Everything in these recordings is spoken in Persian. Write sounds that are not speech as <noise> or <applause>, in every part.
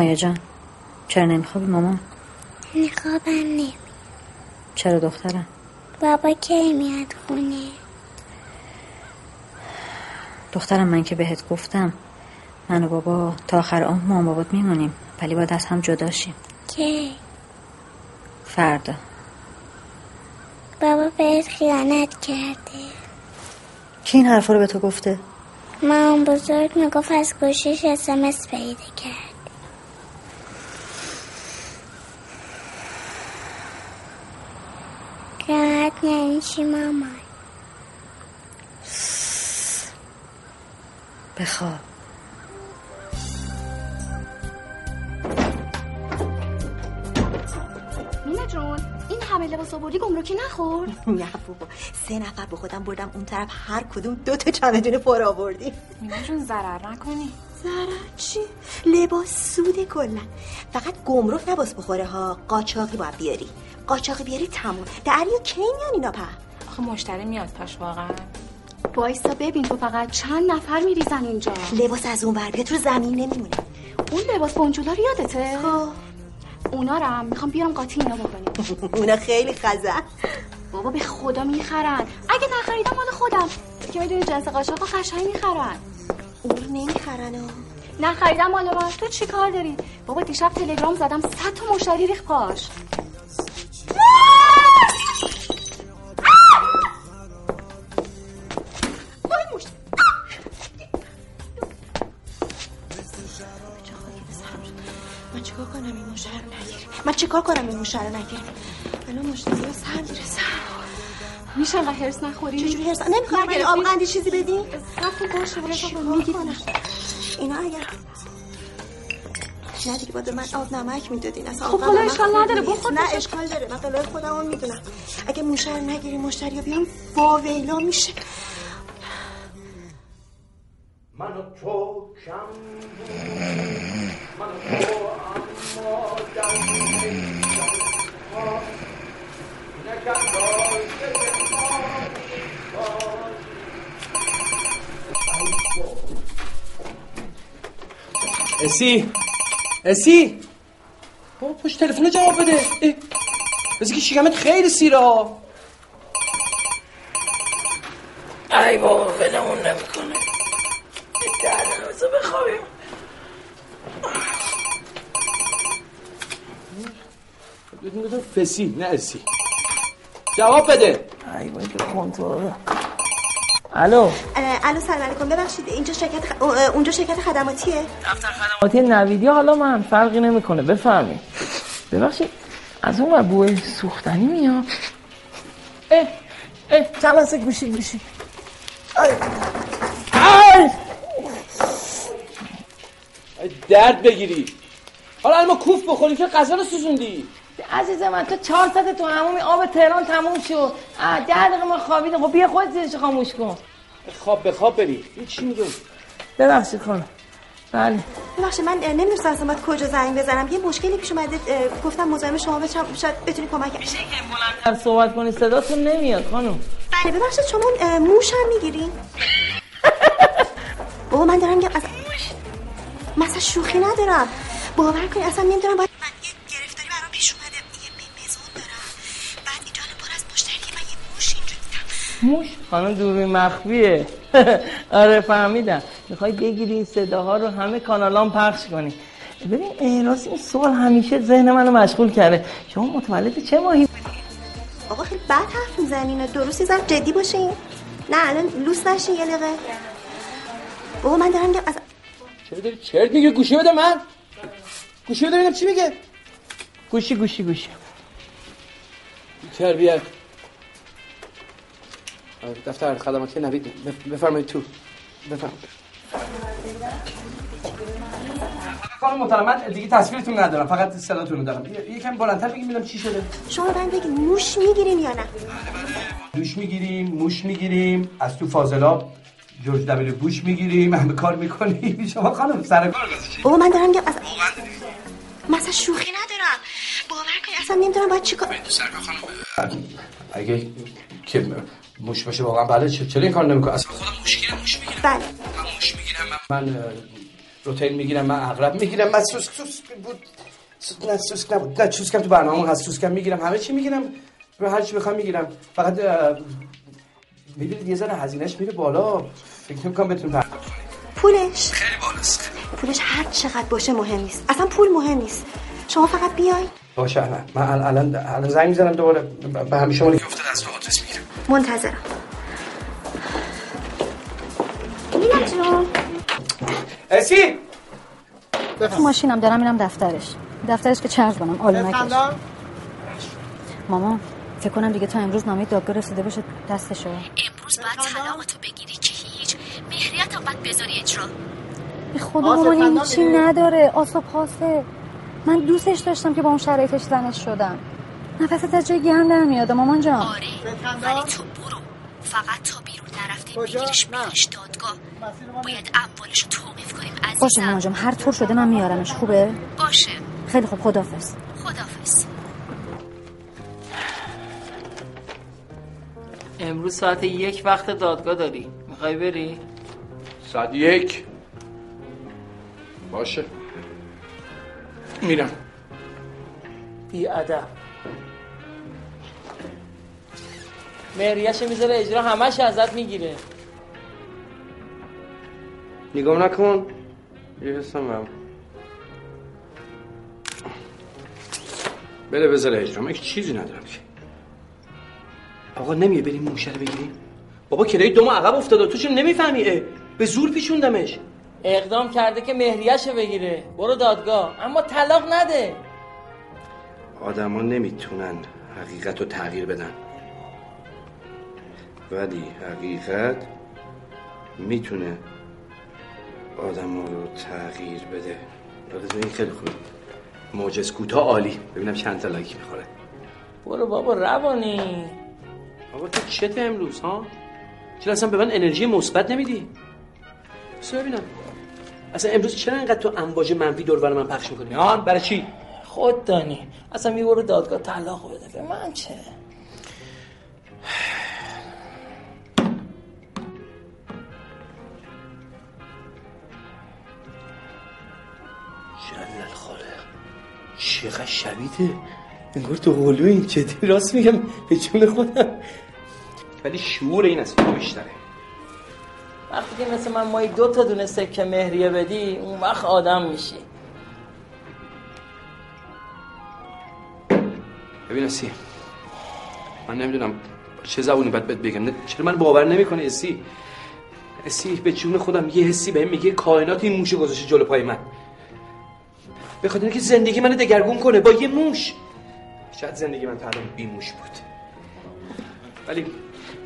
مایا جان چرا نمیخوابی مامان؟ میخوابم نمی چرا دخترم؟ بابا کی میاد خونه؟ دخترم من که بهت گفتم من و بابا تا آخر عمر مام بابات میمونیم ولی باید از هم جدا شیم. کی؟ فردا. بابا بهت خیانت کرده. کی این حرفا رو به تو گفته؟ مام بزرگ می‌گفت از گوشیش اسمس پیدا کرد. راحت نمیشی مامان؟ بخواب مینا جون این همه لباس آوردی گمرکی نخورد؟ <laughs> نه بابا سه نفر به خودم بردم اون طرف هر کدوم دو تا چمدون پر آوردی مینا جون ضرر نکنی. زرا چی لباس سود کلا فقط گمرک نباس بخوره ها. قاچاقی باید بیاری. قاچاقی بیاری تموم. دریا کی میان اینا په آخه مشتری میاد پاش واقعا. وایسا ببین تو فقط چند نفر میریزن اینجا. لباس از اون ور بیاد رو زمین نمیمونه. اون لباس بونجولا رو یادته؟ خب. اونا رو هم می‌خوام بیارم قاطی اینا بکنیم. <laughs> اونا خیلی خزن. بابا به خدا می‌خرن. اگه نخریدم مال خودم. که می‌دونی جنس قاچاق قشنگ می‌خرن. اون رو نمی‌خرن ها نخریدم مال تو چی کار داری؟ بابا دیشب تلگرام زدم صد تا مشتری ریخ پاش. من چیکار کنم این مشتری رو نگیر من چیکار کنم این مشتری رو الان مشتری ها سر میره سر میشه انقدر هرس نخوری؟ چجوری هرسان نمی‌خوام اگه آب قندی چیزی بدی؟ صف باشه ولی رو کنم؟ اینا اگر نه دیگه باید من آب نمک می‌دادین. اصلا خب حالا نمک اشکال نداره،. بخور نه. اشکال داره. من قلای خودم رو می‌دونم. اگه مشتری نگیری مشتری ها بیام واویلا میشه. من تو کم من تو اسی. اسی. بابا پشت تلفن جواب بده. بسی که شکمت خیلی سیره ها ای بابا ولمون نمی‌کنه. در روزه بخوابیم. بدون فسی نه اسی. جواب بده. ای بابا کنترل الو. الو سلام علیکم. ببخشید اینجا شرکت خ... اونجا شرکت خدماتیه؟ خدماتی نویدی حالا من فرقی نمی‌کنه. بفهمی ببخشید از اون ور بوی سوختنی میاد. اه اه چند لحظه گوشی. گوشی ای. ای. درد بگیری. حالا الان ما کوف بخوریم که غذا رو سوزوندی. عزیز من تو چهار ساعت تو همومی آب تهران تموم شد. ده دقیقه ما خوابیدیم. خب بیا خود زیرش خاموش کن. خواب به خواب بری. این چی میگه؟ ببخشید خانم. بله. ببخشید من نمی‌دونستم اصلا باید کجا زنگ بزنم. یه مشکلی پیش اومده گفتم مزاحم شما بشم شاید بتونی کمک کنی. هر صحبت کنی؟ صداتون نمیاد خانم. بله ببخشید شما موش هم می‌گیرین؟ <laughs> بابا من دارم میگم اصلا مثلا شوخی ندارم. باور کنی اصلا نمی‌دونم باید موش. خانم دوربین مخفیه. <laughs> آره فهمیدم. می‌خوای بگیری این صداها رو همه کانالان پخش کنی. ببین اه، راست این سوال همیشه ذهن منو مشغول کرده. شما متولد چه ماهی؟ آقا خیلی بد حرف می‌زنین درستی زن جدی باشین. نه الان لوس نشین یه دقیقه. بابا من دارم میگم اصلا چرا داری چرت میگه گوشی بده من. گوشی بده ببینم چی میگه. گوشی گوشی گوشی. تربیت. دفتر خدماتی نوید. بف- بفرمایید تو. بفرمایید خانم محترم من دیگه تصویرتون ندارم فقط صداتون رو دارم. یه- یکم بلندتر بگیم ببینم چی شده. شما من بگید موش می‌گیرین یا نه؟ دوش می‌گیریم موش می‌گیریم از تو فاضلاب جورج دبلیو بوش می‌گیریم همه کار می‌کنیم. شما خانم سر کار بابا من دارم میگم اصلا مثلا شوخی ندارم. باور کنی اصلا نمی‌دونم باید چیکار اگه که موش باشه واقعا بله چ- چرا این کار نمی‌کنه؟ اصلا خودم موش گیرم موش می‌گیرم. بله. من اه، روتین می‌گیرم من اغرب می‌گیرم. من سوسک سوسک بود. نه سوسک نبود. نه سوسکم تو برنامه هست. سوسکم می‌گیرم. همه چی می‌گیرم. به هر چی بخوام می‌گیرم. فقط اه، می‌دونید یه ذره هزینهش میره بالا. فکر نمی‌کنم بتونم پولش؟ خیلی بالاست. پولش هر چقدر باشه مهم نیست. اصلا پول مهم نیست. شما فقط بیاین. باشه الان من ال- الان الان زنگ می‌زنم دوباره. به همین شما که افتاده از تو آدرس می‌گیرم منتظرم. مینا جون. اسی! تو ماشینم دارم میرم دفترش. دفترش که چرز کنم آلو نکش. مامان فکر کنم دیگه تا امروز نامه دادگاه رسیده باشه دستشو. امروز باید طلاقتو بگیری که هیچ. مهریت هم باید بذاری اجرا. به خدا مامان هیچی نداره؟ آسو پاسه من دوستش داشتم که با اون شرایطش زنش شدم. نفست از جای گرم در میاده مامان جان. آره ولی تو برو. فقط تا بیرون نرفته بگیرش بیاریش دادگاه. باید اموالشو توقیف کنیم باشه عزیزم مامان جان. هر طور شده من میارمش. خوبه؟ باشه. خیلی خوب. خدافظ خدافز امروز ساعت یک وقت دادگاه داری. می‌خوای بری؟ ساعت یک. باشه. میرم. بی ادب مهریش می‌ذاره اجرا همش ازت می‌گیره. نگاه نکن. یه حسم هم بله بذاره اجرا. من چیزی ندارم که. آقا نمیه بریم موشه رو بگیریم بابا کرایه دو ماه عقب افتاده. تو چون نمی‌فهمی؟ اه؟ به زور پیچوندمش اقدام کرده که مهریش بگیره. برو دادگاه. اما طلاق نده. آدما نمی‌تونن حقیقت رو تغییر بدن. ولی حقیقت می‌تونه آدم رو تغییر بده. این خیلی خوبه. موجز کوتاه عالی. ببینم چند تا لایک می‌خوره. برو بابا روانی. آقا تو چته امروز ها؟ چرا اصلا به من انرژی مثبت نمیدی؟ بس ببینم. اصلا امروز چرا انقدر تو امواج منفی دور من پخش می‌کنی؟ آن برای چی؟ خود دانی اصلا می برو دادگاه طلاق بده. به من چه؟ جلل خاله چقدر شبیده انگار تو قلوی جدی راست میگم به جون خودم. ولی شعور این از تو بیشتره. وقتی که مثل من مایی دو تا دونه سکه مهریه بدی اون وقت آدم میشی. ببین اسی من نمی‌دونم چه زبونی باید بهت بگم. نه، چرا من باور نمی‌کنه اسی؟ اسی به جون خودم یه حسی بهم میگه کائنات این موش گذاشته جلو پای من. به خاطر اینکه زندگی منو دگرگون کنه با یه موش. شاید زندگی من تا الان بی موش بود. ولی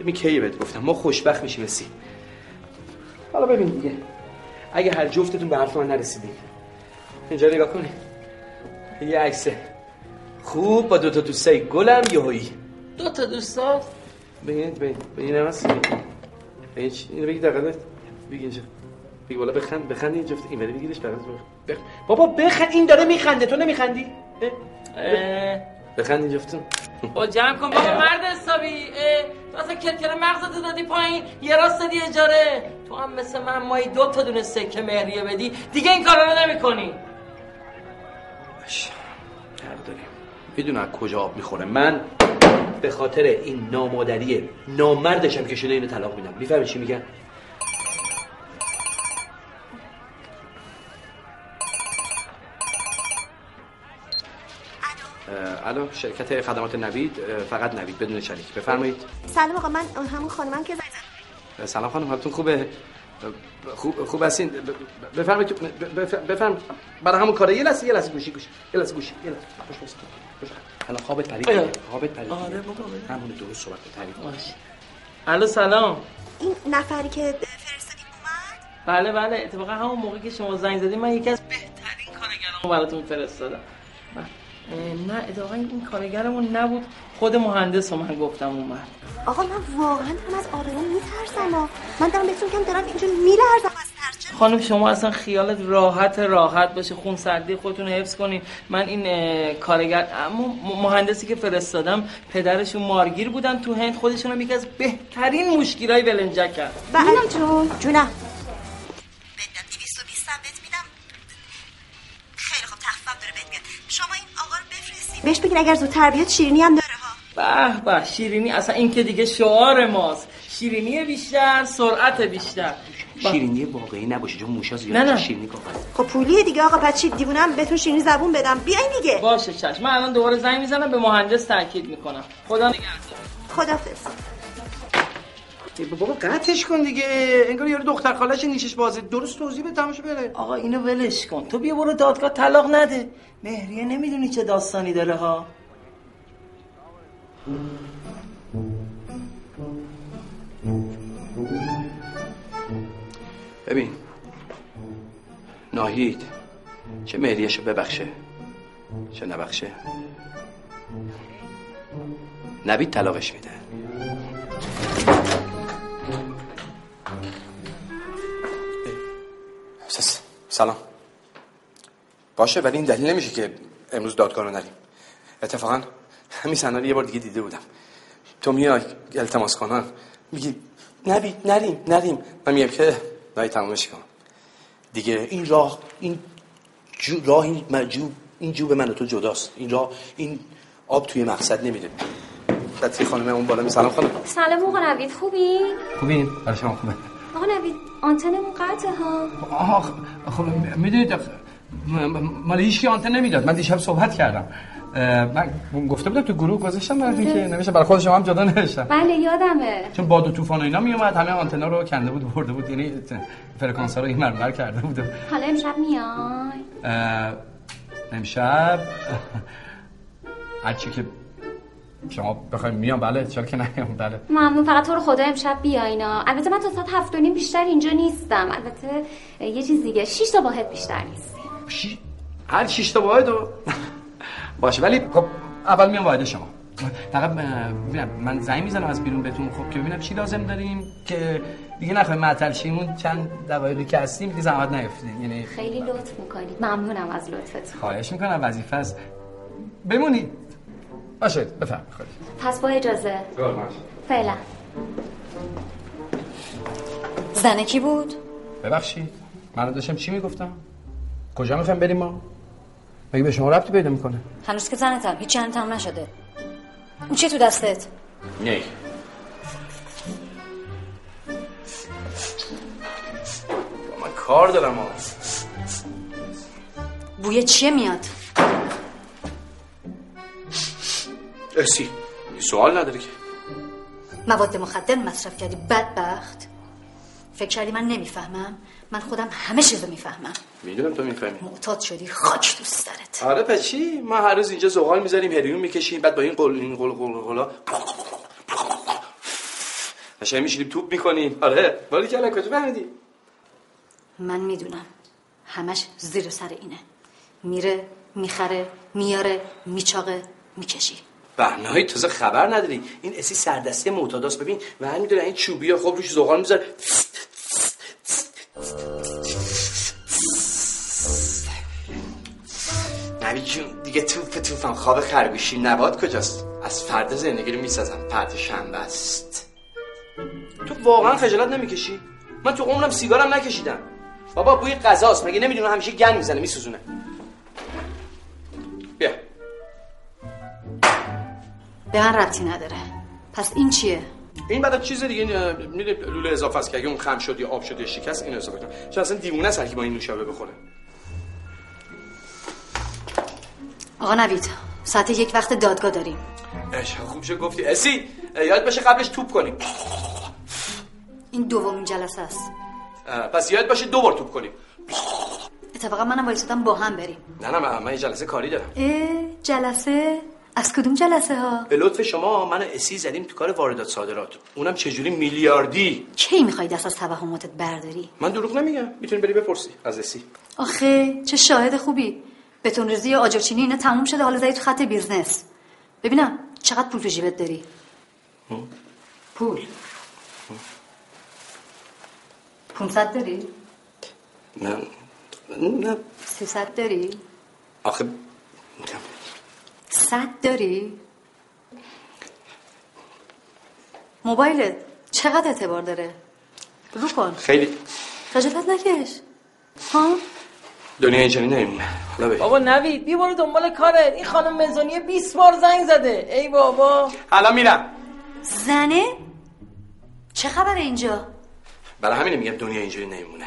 ببین کی بهت گفتم؟ ما خوشبخت میشیم اسی حالا ببین دیگه. اگه هر جفتتون به حرف من نرسیدین اینجا نگاه کنی. یه عکسه. خوب با دوتا دوستای گلم یهویی دو تا دوستات؟ بگید بگید بگید نمست بگید چی؟ اینو بگید دقیقه بگید اینجا. بگید بالا بخند بخند این جفت. این ولی بگیرش بغل بخ... بابا بخند. این داره میخنده. تو نمیخندی؟ بخند این جفتون با جمع کن بابا مرد حسابی. اه، تو اصلا کرکر مغزتو دادی پایین. یه راست دادی اجاره. تو هم مثل من مایی دو تا دونه سکه مهریه بدی. دیگه این کارا رو نمی کنی باش حق داریم می‌دونم از کجا آب می‌خوره. من به خاطر این نامادری نامردشم که شده اینو طلاق میدم. می‌فهمی چی میگم؟ الو شرکت خدمات نوید فقط نوید بدون شریک. بفرمایید. سلام آقا من همون خانمم که زنگ سلام خانم حالتون خوبه؟ خوب خوب هستین؟ بفرمایید بفرم برای همون کاره یه لحظه یه لحظه گوشی گوشی یه لحظه گوشی یه لحظه. خوش باش خوش الان خوابت پرید اه. خوابت پرید آره بابا، بله. همون درست صحبت کن تعریف. باش الو سلام. این نفری که فرستادی اومد؟ بله بله. اتفاقا همون موقع که شما زنگ زدید من یکی از بهترین کارگرامو براتون فرستادم. بله. نه اتفاقا این کارگرمون نبود. خود مهندس رو من گفتم اومد آقا من واقعا دارم از آرمان میترسم. من دارم بهتون میگم دارم اینجا میلرزم از ترس چرا؟ خانم شما اصلا خیالت راحت راحت باشه. خون سردی خودتون حفظ کنین. من این کارگر اما مهندسی که فرستادم پدرشون مارگیر بودن تو هند. خودشون هم یکی از بهترین مشکلای ولنجک کرد. بله. جون. جونم. بهش بگین اگر زودتر بیاد شیرینی هم داره. ها به به شیرینی اصلا این که دیگه شعار ماست. شیرینی بیشتر سرعت بیشتر. با- شیرینی واقعی نباشه چون موشا زیاد نه، نه. شیرینی کافه خب پولیه دیگه آقا پس چی؟ دیوونم بهتون شیرینی زبون بدم. بیاین دیگه. باشه چشم. من الان دوباره زنگ می‌زنم به مهندس تاکید می‌کنم. خدا نگهدار. خدافظ بابا قطعش کن دیگه. انگار یارو دختر خالش نیشش بازه درست توضیح بده تماشا بره. آقا اینو ولش کن. تو بیا برو دادگاه طلاق نده. مهریه نمی‌دونی چه داستانی داره ها؟ ببین. ناهید چه مهریهشو ببخشه. چه نبخشه. نبید طلاقش میده. سلام. باشه ولی این دلیل نمیشه که امروز دادگاه رو نریم. اتفاقا همین صحنه رو یه بار دیگه دیده بودم. تو میای التماس کنن. میگی نبید نریم نریم. من میگم که نهی تمامش کنم دیگه این راه این جو راه این مجوب این جوب من و تو جداست. این راه این آب توی مقصد نمیره. لطفی خانم اون بالا می سلام خانم. سلام آقا نوید خوبی؟ خوبین برای شما خوبه. آقا نوید آنتنمون قطعه ها. آخ خب می‌دونید مال هیچ کی آنتن نمی‌داد. من دیشب صحبت کردم. من گفته بودم تو گروه گذاشتم براتون که نمیشه برای خود شما هم جدا نوشتم. بله یادمه. چون باد و طوفان و اینا میومد همه آنتنا رو کنده بود برده بود. یعنی فرکانس ها رو این مرمر کرده بود. حالا امشب میای؟ امشب؟ هرچی که شما بخواید میام بله چرا که نیام؟ بله. ممنون فقط تو رو خدا امشب بیا اینا. البته من تا ساعت هفت و نیم بیشتر اینجا نیستم. البته یه چیز دیگه شیش تا واحد بیشتر نیستیم شی... هر شیش تا واحد رو باشه ولی خب اول میام واحد شما. فقط ببینم من زنگ می‌زنم از بیرون بهتون. خب که ببینم چی لازم داریم که دیگه نخواهیم معطل شیمون چند دقایقی که هستیم دیگه زحمت نیفتید یعنی خیلی لطف می‌کنید ممنونم از لطفتون. خواهش می‌کنم وظیفه است. بمونید. باشه بفهم خواهش پس با اجازه. فعلا. زنه کی بود؟ ببخشید من داشتم چی می‌گفتم؟ کجا می‌خوایم بریم ما؟ مگه به شما ربطی پیدا می‌کنه؟ هنوز که زنتم هیچ چند تمام نشده. اون چیه تو دستت؟ نه من کار دارم ها بوی چیه میاد؟ اسی سوال نداره که. مواد مخدر مصرف کردی بدبخت. فکر کردی من نمی‌فهمم؟ من خودم همه چیزو می‌فهمم. می‌دونم تو می‌فهمی. معتاد شدی خاک دوست دارت. آره پس چی ما هر روز اینجا زغال می‌ذاریم هریون می‌کشیم بعد با این قل این قل قل قلا. قشنگ میشینیم توپ می‌کنیم. آره. ولی کلا کجا فهمیدی؟ من می‌دونم. همش زیر سر اینه. میره می‌خره میاره میچاقه می‌کشی. بهنهایی تازه خبر نداری. این اسی سردستی معتاداست. ببین و هم می‌دونه این چوبی ها خب روش زغال می‌ذاره. نبی جون دیگه توپ توفم خواب خرگوشی نباد کجاست؟ از فردا زندگی رو می‌سازم. پرت شنبه است. تو واقعا خجالت نمی‌کشی؟ من تو عمرم سیگارم نکشیدم. بابا بوی غذاست. مگه نمی‌دونم همیشه گن می‌زنه میسوزونه. بیا. به من ربطی نداره. پس این چیه؟ این بعد چیز دیگه میره لوله اضافه است که اگه اون خم شد یا آب شد یا شکست این اضافه کنم. چون اصلا دیوونه است کی با این نوشابه بخوره. آقا نوید ساعت یک وقت دادگاه داریم. اش خوب شد گفتی. اسی یاد باشه قبلش توپ کنیم. این دومین جلسه است. پس یاد باشه دو بار توپ کنیم. اتفاقا منم وایسادم با هم بریم. نه نه من, من یه جلسه کاری دارم. اه جلسه از کدوم جلسه ها؟ به لطف شما من اسی زدیم تو کار واردات صادرات. اونم چجوری میلیاردی؟ کی می‌خوای دست از توهماتت برداری؟ من دروغ نمیگم. می‌تونی بری بپرسی از اسی. آخه چه شاهد خوبی. بتون ریزی و آجرچینی اینا تموم شده. حالا زدی تو خط business. ببینم چقدر پول تو جیبت داری. پول. 500 داری؟ نه. نه. 300 داری؟ آخه 100 داری؟ موبایلت چقدر اعتبار داره؟ رو کن. خیلی. خجالت نکش. ها؟ دنیا اینجوری نمیمونه. حالا بگی بابا نوید بیا برو دنبال کارت. این خانم مزونیه 20 بار زنگ زده. ای بابا. الان میرم. زنه؟ چه خبر اینجا؟ برای همین میگم دنیا اینجوری نمیمونه.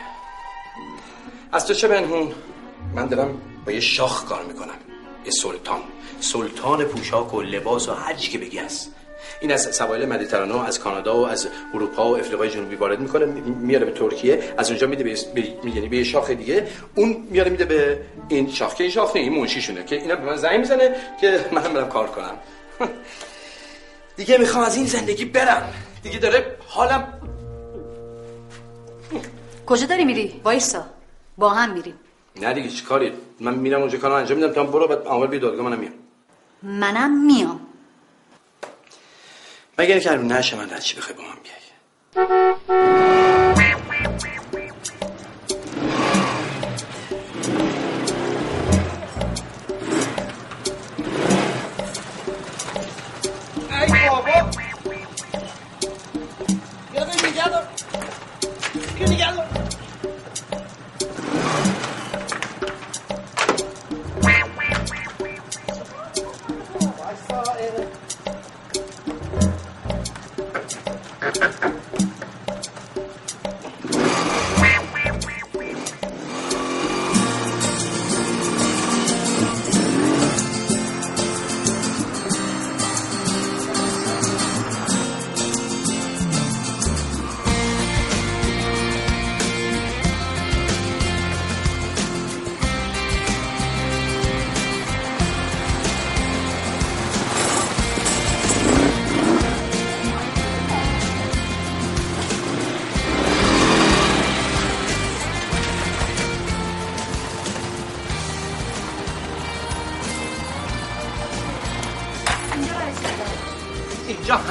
از تو چه بنهون؟ من دارم با یه شاخ کار می‌کنم. یه سلطان. سلطان پوشاک و لباس و هر چی که بگی هست. این از سواحل مدیترانه و از کانادا و از اروپا و افریقای جنوبی وارد می‌کنه میاره به ترکیه. از اونجا میده به یعنی به یه شاخ دیگه. اون میاره میده به این شاخ که این شاخ نه این منشیشونه که اینا به من زنگ می‌زنه که منم برم کار کنم. <laughs> دیگه می‌خوام از این زندگی برم. دیگه داره حالم کجا داری میری؟ وایسا. با هم میریم. نه دیگه چی کاری من میرم اونجا کارو انجام میدم. تا برو بعد عامل بی دادگاه منم میام. منم میام. مگر الان نشه من چی بخوای با من بیای؟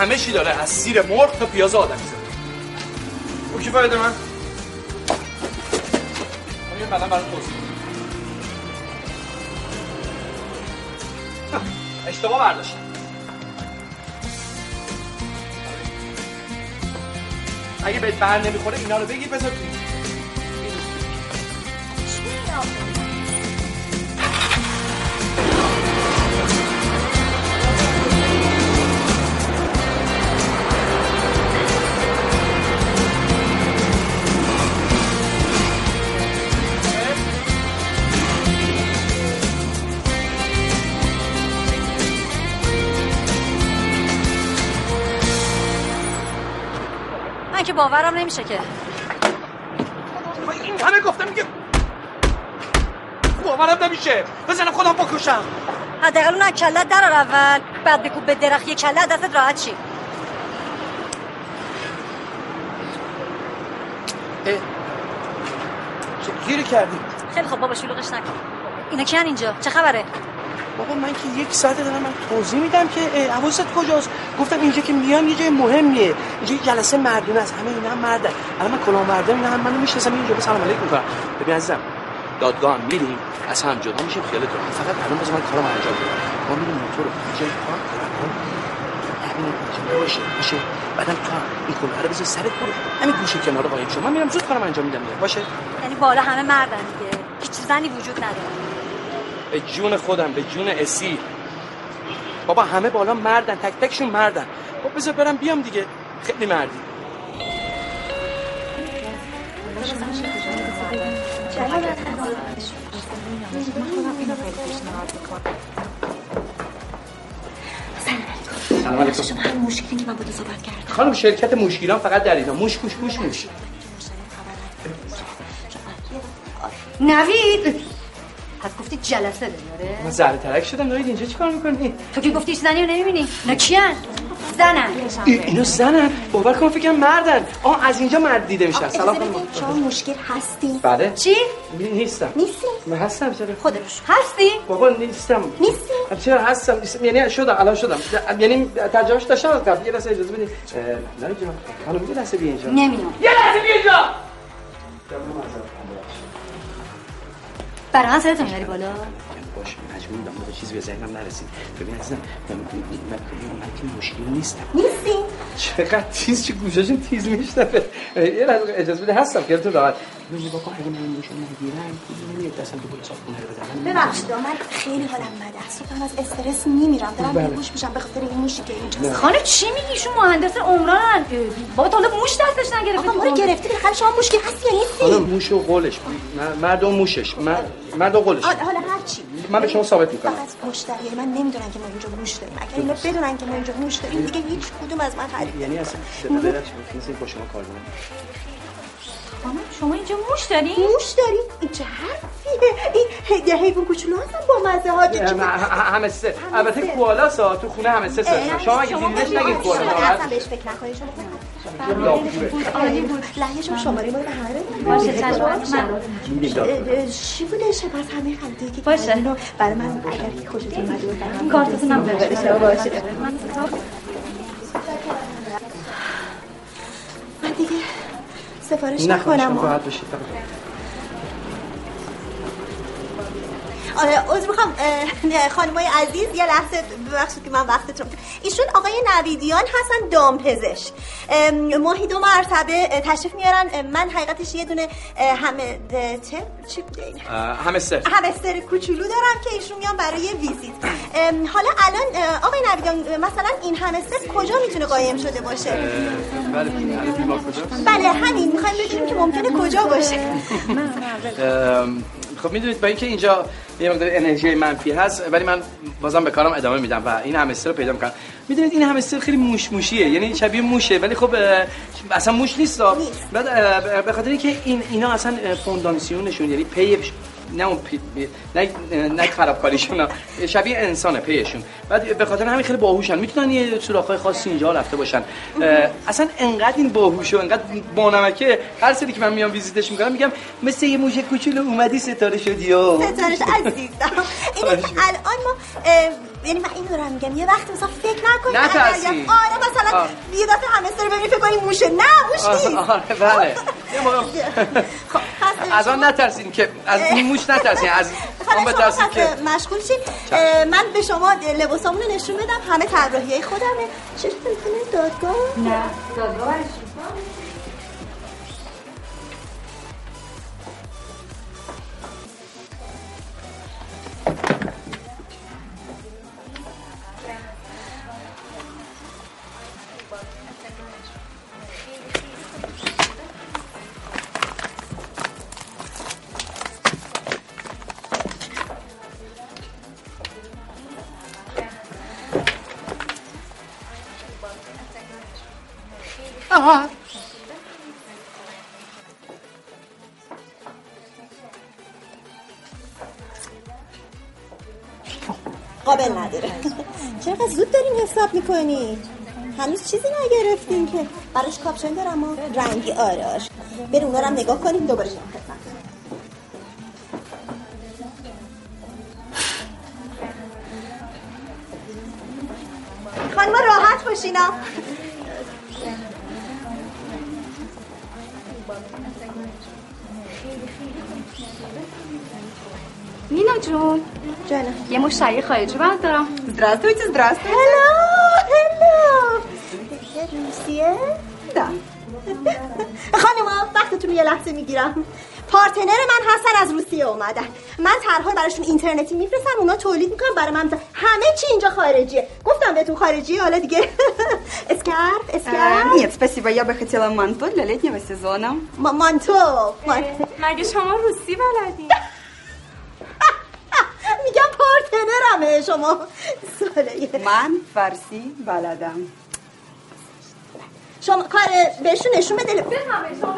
همه چی داره از سیر مرغ تا پیاز آدمی زده او کی فایده من؟ من بعدا برای توضیح. <laughs> اشتباه برداشتم. اگه بهت بر نمی‌خوره اینا رو بگیر بذار توی باورم نمیشه که. این همه گفتم میگه باورم نمیشه. بزنم خودم بکشم. حداقل اون کلت درار اول بعد بکوب به درخت یه کله دستت راحت چی؟ اه. چه گیری کردی؟ خیلی خب بابا شلوغش نکن. اینا کیان اینجا؟ چه خبره؟ بابا من که یک ساعت دارم من توضیح میدم که حواست کجاست؟ گفتم اینجا که میام یه جای مهمیه. اینجا جلسه مردونه است. همه اینا هم مردن الان من کلاه مردم اینا هم منو می‌شناسم اینجا به سلام علیکم. می‌کنم ببین عزیزم دادگاه میریم از هم جدا میشیم خیالت راحت. فقط الان بذار من کارم انجام بدم. ما میریم موتور رو. جای پارک کنم؟ همین اینجا باشه باشه. بعدم تو این کلاه رو بذار سرت برو. همین گوشه کنار قایم شو. من میرم زود کارم انجام میدم. باشه؟ یعنی بالا همه مردن دیگه. هیچ زنی وجود نداره. به جون خودم به جون اسی. بابا همه بالا مردن. تک تکشون مردن. خب بذار برم بیام دیگه. خیلی مردی. سلام علیکم. شما هم مشکلی که من تو صحبت کردم. خانم شرکت موشگیران فقط در اینا موش موش موش موش. نوید! پس گفتی جلسه داری آره؟ من زهر ترک شدم. نوید اینجا چیکار می‌کنی؟ تو که گفتی زنی رو نمی‌بینی؟ اینا کیان؟ زنن. اینا زنن؟ باور کن فکرم مردن. آه از اینجا مرد دیده میشن. سلام خانم شما مشکل هستی؟ بله. چی؟ نیستم. نیستی؟ من هستم چرا؟ خودش هستی؟ بابا نیستم. نیستی؟ چرا هستم؟ نیستم. یعنی شدم الان شدم. یعنی ترجمهش داشتم؟ از قبل یه لحظه اجازه بدید نه جان. خانم یه لحظه بیا اینجا نمیام یه لحظه بیا اینجا برای من سرتو می‌بری بالا؟ باشه. مجبور بودم به چیزی به ذهنم نرسید. ببین عزیزم من من من که مشکلی نیستم. نیستی؟ چقدر تیز چه گوشاشون تیز میشنفه یه لحظه اجازه بده هستم خیالتون راحت. ببین نگاه کن اگه من موشو نگیرم نمیاد دستم تو پلیس خونه رو بدم. ببخشید من خیلی حالم بده است. از استرس میمیرم. دارم بله. بیهوش میشم به خاطر این موشی که اینجا خانم چی میگی ایشون مهندس عمران. بابا طالب موش دستش نگرفته آقا ما رو گرفتی بالاخره شما مشکل هستی یا خانم نیستی موش و قولش. م- مرد و موشش. مرد و قولش. حالا حالا هرچی من به شما ثابت می‌کنم فقط مشتری من نمی‌دونن که ما اینجا موش داریم. اگر اینا بدونن که ما اینجا موش داریم دیگه هیچ کدوم از من خرید یعنی اصلا ببخشید نیست با شما کار دارم. خانم شما اینجا موش دارین موش داریم این چه حرفیه؟ این یه حیوان کوچولو هستن با مزه ها همه سه. البته کوالا سا تو خونه همه سه سه. شما اگه دیدینش نگید کوالا اصلا بهش فکر نکنید. شما. عالی بود شماره ما رو به همه. باشه چشم چی بوده شباز همه خریده که باشه. اینو برای من اگر که خوشتون اومده بود برام کارتتونم ببرید باشه من دیگه سفارش نه خواهش آره عذر می‌خوام <laughs> خانمای عزیز یه لحظه ببخشید که من وقتتون ایشون آقای نویدیان هستن دامپزشک. ام، ماهی دو مرتبه تشریف میارن. من حقیقتش یه دونه همه چی همه سه. همستر کوچولو دارم که ایشون میان برای ویزیت. حالا الان آقای نویدیان مثلا این همستر کجا می‌تونه قایم شده باشه؟ بله بله، همین. می‌خوایم بدونیم که ممکنه کجا باشه. خب می‌دونید با اینکه اینجا یه مقدار انرژی منفی هست ولی من بازم به کارم ادامه میدم و این همستر رو پیدا می‌کنم. می‌دونید این همستر خیلی موش موشیه یعنی شبیه موشه ولی خب اصلا موش نیست بعد به خاطر اینکه این اینا اصلا اه، فونداسیونشون یعنی پی نه اون پی... نه نه خرابکاریشون. شبیه انسانه پیشون. بعد به خاطر همین خیلی باهوشن. می‌تونن یه سوراخ‌های خاصی اینجا رفته باشن. اصلا انقدر این باهوش و انقدر بانمکه هر سری که من میام ویزیتش می‌کنم میگم مثل یه موش کوچولو اومدی ستاره شدی و ستارش عزیزم. <laughs> که الان ما یعنی من این دارم میگم. یه وقت مثلا فکر نکنید. آره مثلا. یه دفعه همستر رو ببینی فکر کنی موشه. نه موش نیست. آره بله. <laughs> <laughs> خب. از آن نترسین که از این موش نترسین از آن شما بترسین که مشغول شید اه، من به شما لباسامون رو نشون بدم همه طراحی خودمه. چه تلفن دادگاه؟ نه دادگاه برش قابل نداره. چقدر زود دارین حساب می‌کنی؟ هنوز چیزی نگرفتین که. براش کاپشن دارم و رنگی آره آره. بریم اونا رو نگاه کنیم دوباره شما خانم راحت باشینا مینا جون جانم یه مشتری خارجی باید دارم Здравствуйте, здравствуйте. هلو هلو روسیه؟ نه خانم وقتتون رو یه لحظه میگیرم پارتنر من هستن از روسیه اومدن من طرحهای براشون اینترنتی میفرستم اونا تولید میکنن برای من می‌ذارن. همه چی اینجا خارجیه گفتم بهتون خارجیه حالا دیگه اسکرپ Э, اسکرپ Нет, спасибо, я бы хотела манто для летнего сезона. ما- مانتو مانتو. مگه شما روسی بلدین میگم پارتنرمه. شما ساله من فارسی بلدم. شما کار بهشون نشون بده بفهمید. شما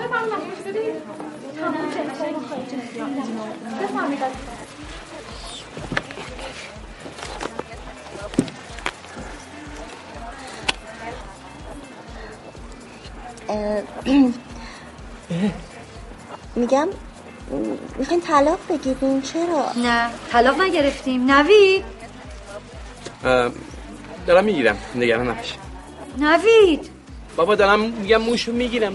اه، <clears throat> میگم می‌خواین طلاق بگیرین؟ چرا؟ نه طلاق نگرفتیم. نوید دارم می‌گیرم. نگران نباش. نوید! بابا دارم میگم موشو می‌گیرم.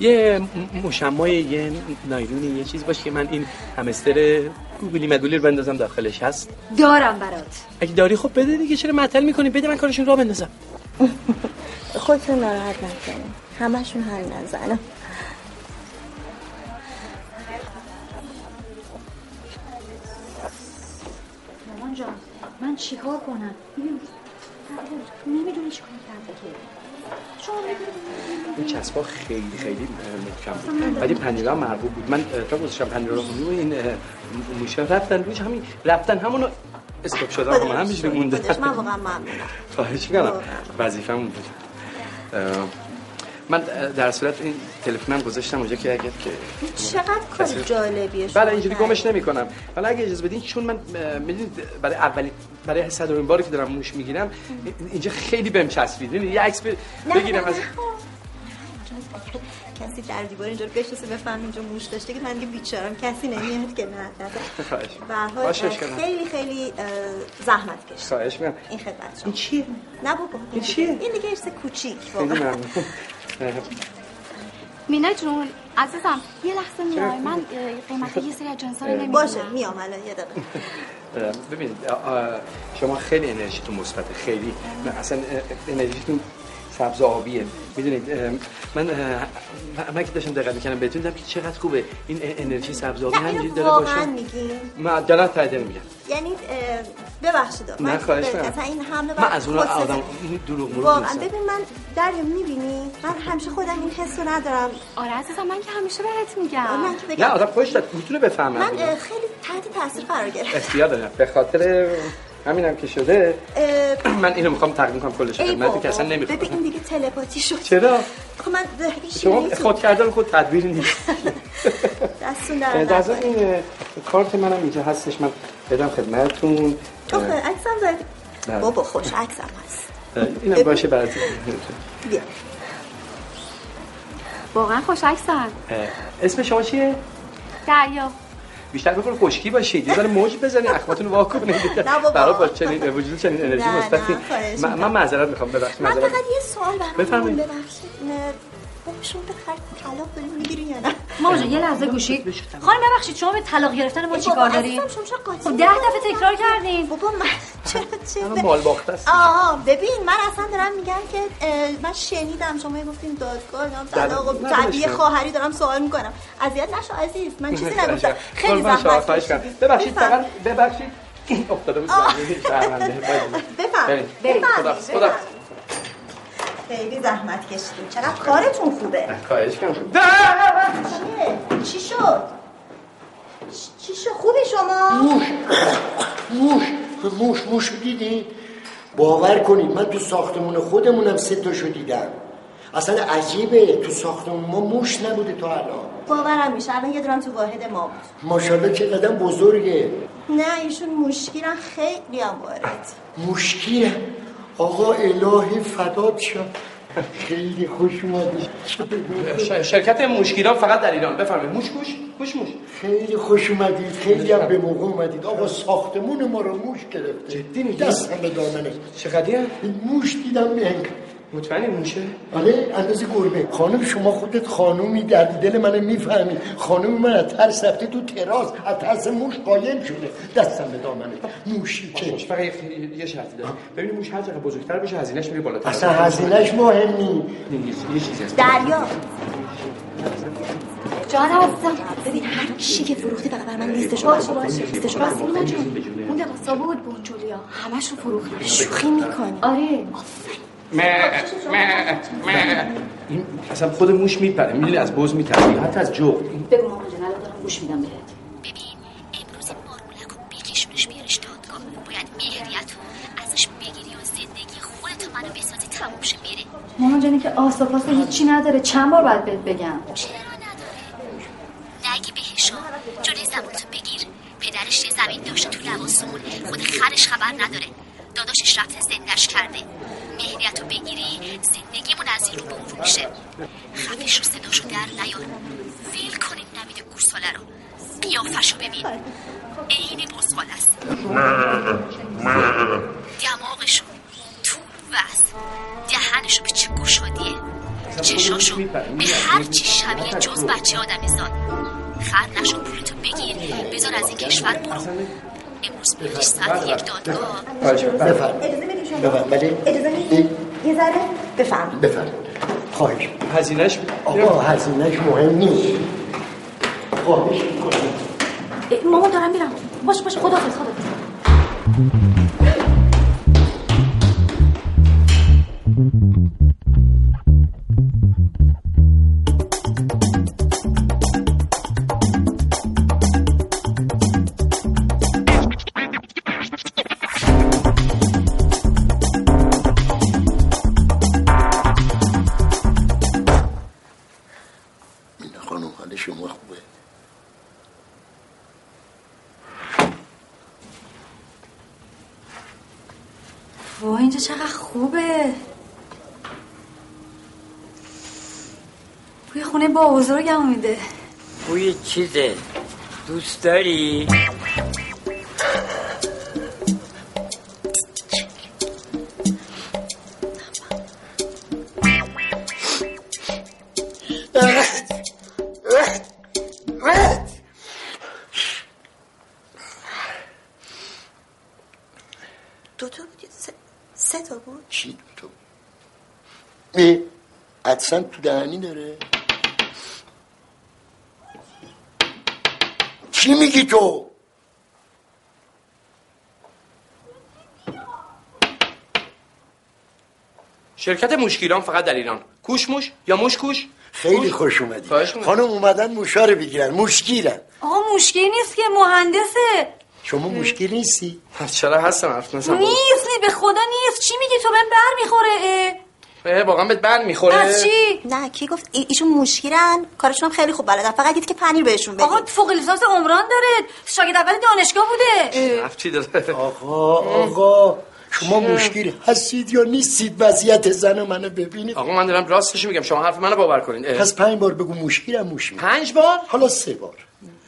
یه مشمای یه نایلونی یه چیز باشه که من این همستر گوگلی مگولی رو بندازم داخلش. هست؟ دارم برات. اگه داری خب بده دیگه. چرا معطل می‌کنی؟ بده من کارشون را بندازم. <laughs> خودتون ناراحت نکنین. همشون حل نزنم چیکار کنم؟ نمی‌دونی چیکار شما این چسبا خیلی خیلی محکم بود. ولی پنیرا مرغوب بود. من تا گذاشتم پنیرا رو این موشه رفتن روش همین رفتن همونو استوب شدن خدا من هم بیشتر مونده من واقعا ممنونم. خواهش کنم وظیفه‌مون بود. من در صورت این تلفنم گذاشتم اونجا که اگر که چقدر کار جالبیه شما بله اینجوری. گمش نمی‌کنم. ولی اگه اجازه بدین چون من می‌دونید برای اولی برای صدرین باری که دارم موش می‌گیرم اینجا خیلی بهم چسبید. ببینید یه عکس بگیرم از کسی در دیوار اینجا رو بشناسه بفهم اینجا موش داشته که من دیگه بیچارم. کسی نمیاد که نه نداره. خیلی خیلی زحمت کشید. خواهش می‌کنم. این خدمت شما. این چیه؟ نه بابا این چیه؟ این دیگه ارث کوچیک. خیلی واقعا ممنون. اه، <laughs> مینا جون عزیزم یه لحظه میای. من قیمت یه سری از جنسا رو نمی‌دونم. باشه میام الان یه دقیقه. ببینید شما خیلی انرژیتون مثبته خیلی. من اصلا انرژیتون سبز آبیه. می‌دونید من من- من که داشتم دقت می‌کردم بهتون دیدم که چقدر خوبه. این انرژی سبز آبی. همینجوری داره واقعا باشه من دارم تایید میگم. یعنی ببخشید نه، خواهش. اصلا این حمله من از اون آدم دروغ مرور واقعا. نیستم. ببین من دریا می‌بینی؟ من همیشه خودم این حس رو ندارم. آره عزیزم من که همیشه بهت میگم. من که نه آدم خوش داد می‌تونه بفهمه. من خیلی تحت تاثیر قرار گرفتم اختیار دارم به خاطر همینم که شده. من اینو می‌خوام تقدیم کنم کلش بابا که اصلا ببین این نمی‌خوام دیگه تلپاتی شد. چرا؟ خب من شما خود کردن خود تدبیر نیست. <laughs> دستون در. ضمن این کارت منم اینجا هستش. من بدم خدمتتون. آخه عکسم داری بله. بابا خوش عکسم هست. اینم باشه برای بیا. واقعا خوش عکسن اسم شما چیه؟ دریا. بیشتر بکنه خشکی باشید یه ذره موج بزنید اخماتون نه بابا. برای با چنین وجود چنین انرژی مثبتی. من معذرت می‌خوام. ببخشید من فقط یه سوال برام بفرمایید. ببخشید. شما به خرج طلاق داریم می‌گیرین یا نه؟ مامان جان یه لحظه گوشی خانم ببخشید شما به طلاق گرفتن ما چیکار قاطی خب ده دفعه تکرار کردیم. بابا من <laughs> چرا چه مال باخته است. آها ببین من اصلا دارم میگم که من شنیدم شما گفتین دادگاه اینا طلاق و نه، تعبیه داداش. خواهری دارم سوال می‌کنم. اذیت نشو عزیز من چیزی نگفتم. خیلی زحمت. ببخشید. فقط ببخشید. افتاده بود. خدا بفرمایید خدا بفرمایید. خیلی زحمت کشیدیم. چقدر کارتون خوبه. خواهش کنم چیه؟ چی شد؟ چی شد؟ خوبی شما؟ موش. موش. موش موش دیدی؟ باور کنید من تو ساختمون خودمونم سه تاشو دیدم. اصلا عجیبه تو ساختمون ما موش نبوده تا الان. باورم میشه. الان یه دونم تو واحد ما بود. ماشاءالله چه قدم بزرگه. نه ایشون مشکیرن. خیلی هم وارد مشکیه آقا الهی فدات شد خیلی خوش اومدی. شرکت موشگیران فقط در ایران. بفرمایید. موش موش موش موش. خیلی خوش اومدید خیلی هم به موقع اومدید. آقا ساختمون ما رو موش گرفته. جدی میگی؟ دستم به دامنه. چقدیه؟ موش دیدم میهنگ مطمئنی موشه؟ آره اندازه گربه. خانم شما خودت خانومی در دل من می‌فهمی. خانم من از ترس رفته تو تراس از ترس موش قایم شده. دستم به دامنه. موشی که. موش فقط یه- یه شرطی داره ببینید موش هر چقدر بزرگتر بشه هزینهش میره بالاتر. اصلا هزینهش مهم نی یه- یه چیزی هست. دریا. جان عزیزم ببین هر چی که فروختی فقط بر من لیستشو باشه باشه لیستشو راستی بر- مینا جون اون لباسا بود بونجولیا همشو فروختیم شوخی می‌کنی. آره. این اصلا خود موش میپره می‌دونی از بز میتره حتی از جو بگو مامان جان الان دارم گوش میدم بهت. ببین امروز این مارمولک رو بکشونش بیارش دادگاه. باید مهریت ازش بگیری و زندگی خودتو منو بسازی تموم شه بره مامان جانی که آساپاس هیچی نداره. چند بار باید بهت بگم؟ چرا نداره؟ نگی بهشو جلوی زبونتو بگیر. پدرش یه زمین داشته تو لباسمون خود خرش خبر نداره. داداشش رفته زندش کرده. مهریت رو بگیری زندگیمون از این رو به اون رو میشه. خفش رو صداشو در نیار. ویل کنین نمیده گوساله رو. قیافش رو ببین. عین بزغال است. دماغشو تو وز دهنشو به چه گشادیه. چشاشو به هر چی شبیه جز بچه آدمی زاد خر نشو پولتو بگیر. بذار از این کشور برو. امروز میریش ساعت یک دادگاه بفرم بفرم ولی یه ذره؟ بفرم خواهش. هزینهش آقا هزینهش مهم نیست. خواهش می‌کنم. اه، مامان دارم میرم. باش باش. خدافظ خدافظ بزرگم میده. بوی چیزه. دوست داری؟ سه, تا بود؟ چی؟ تو ای عدسن تو دهنی داره چی میگی تو. شرکت موشگیران فقط در ایران. کوش موش؟ یا موش کوش؟ خیلی خوش اومدی. خانم اومدن موشا رو بگیرن. موشگیرن آقا مشکلی نیست که مهندسه. شما مشکل نیستی. چرا هستم؟ حرف نزن. نیست نی به خدا نیست. چی میگی تو؟ بهم بر می‌خوره. واقعا بهت بر می‌خوره. از چی؟ نه کی گفت؟ ای- ایشون مشکیرن کارشون هم خیلی خوب بلدن. فقط دید که پنیر بهشون بدید. آقا فوق لیسانس عمران داره. شاگرد اول دانشگاه بوده. حرف چی داره؟ آقا آقا شما مشکل هستید یا نیستید؟ وضعیت زن منو ببینید. آقا من دارم راستش میگم. شما حرف منو باور کنین. پس پنج بار بگو مشکلم موش می‌گیرم پنج بار؟ حالا سه بار.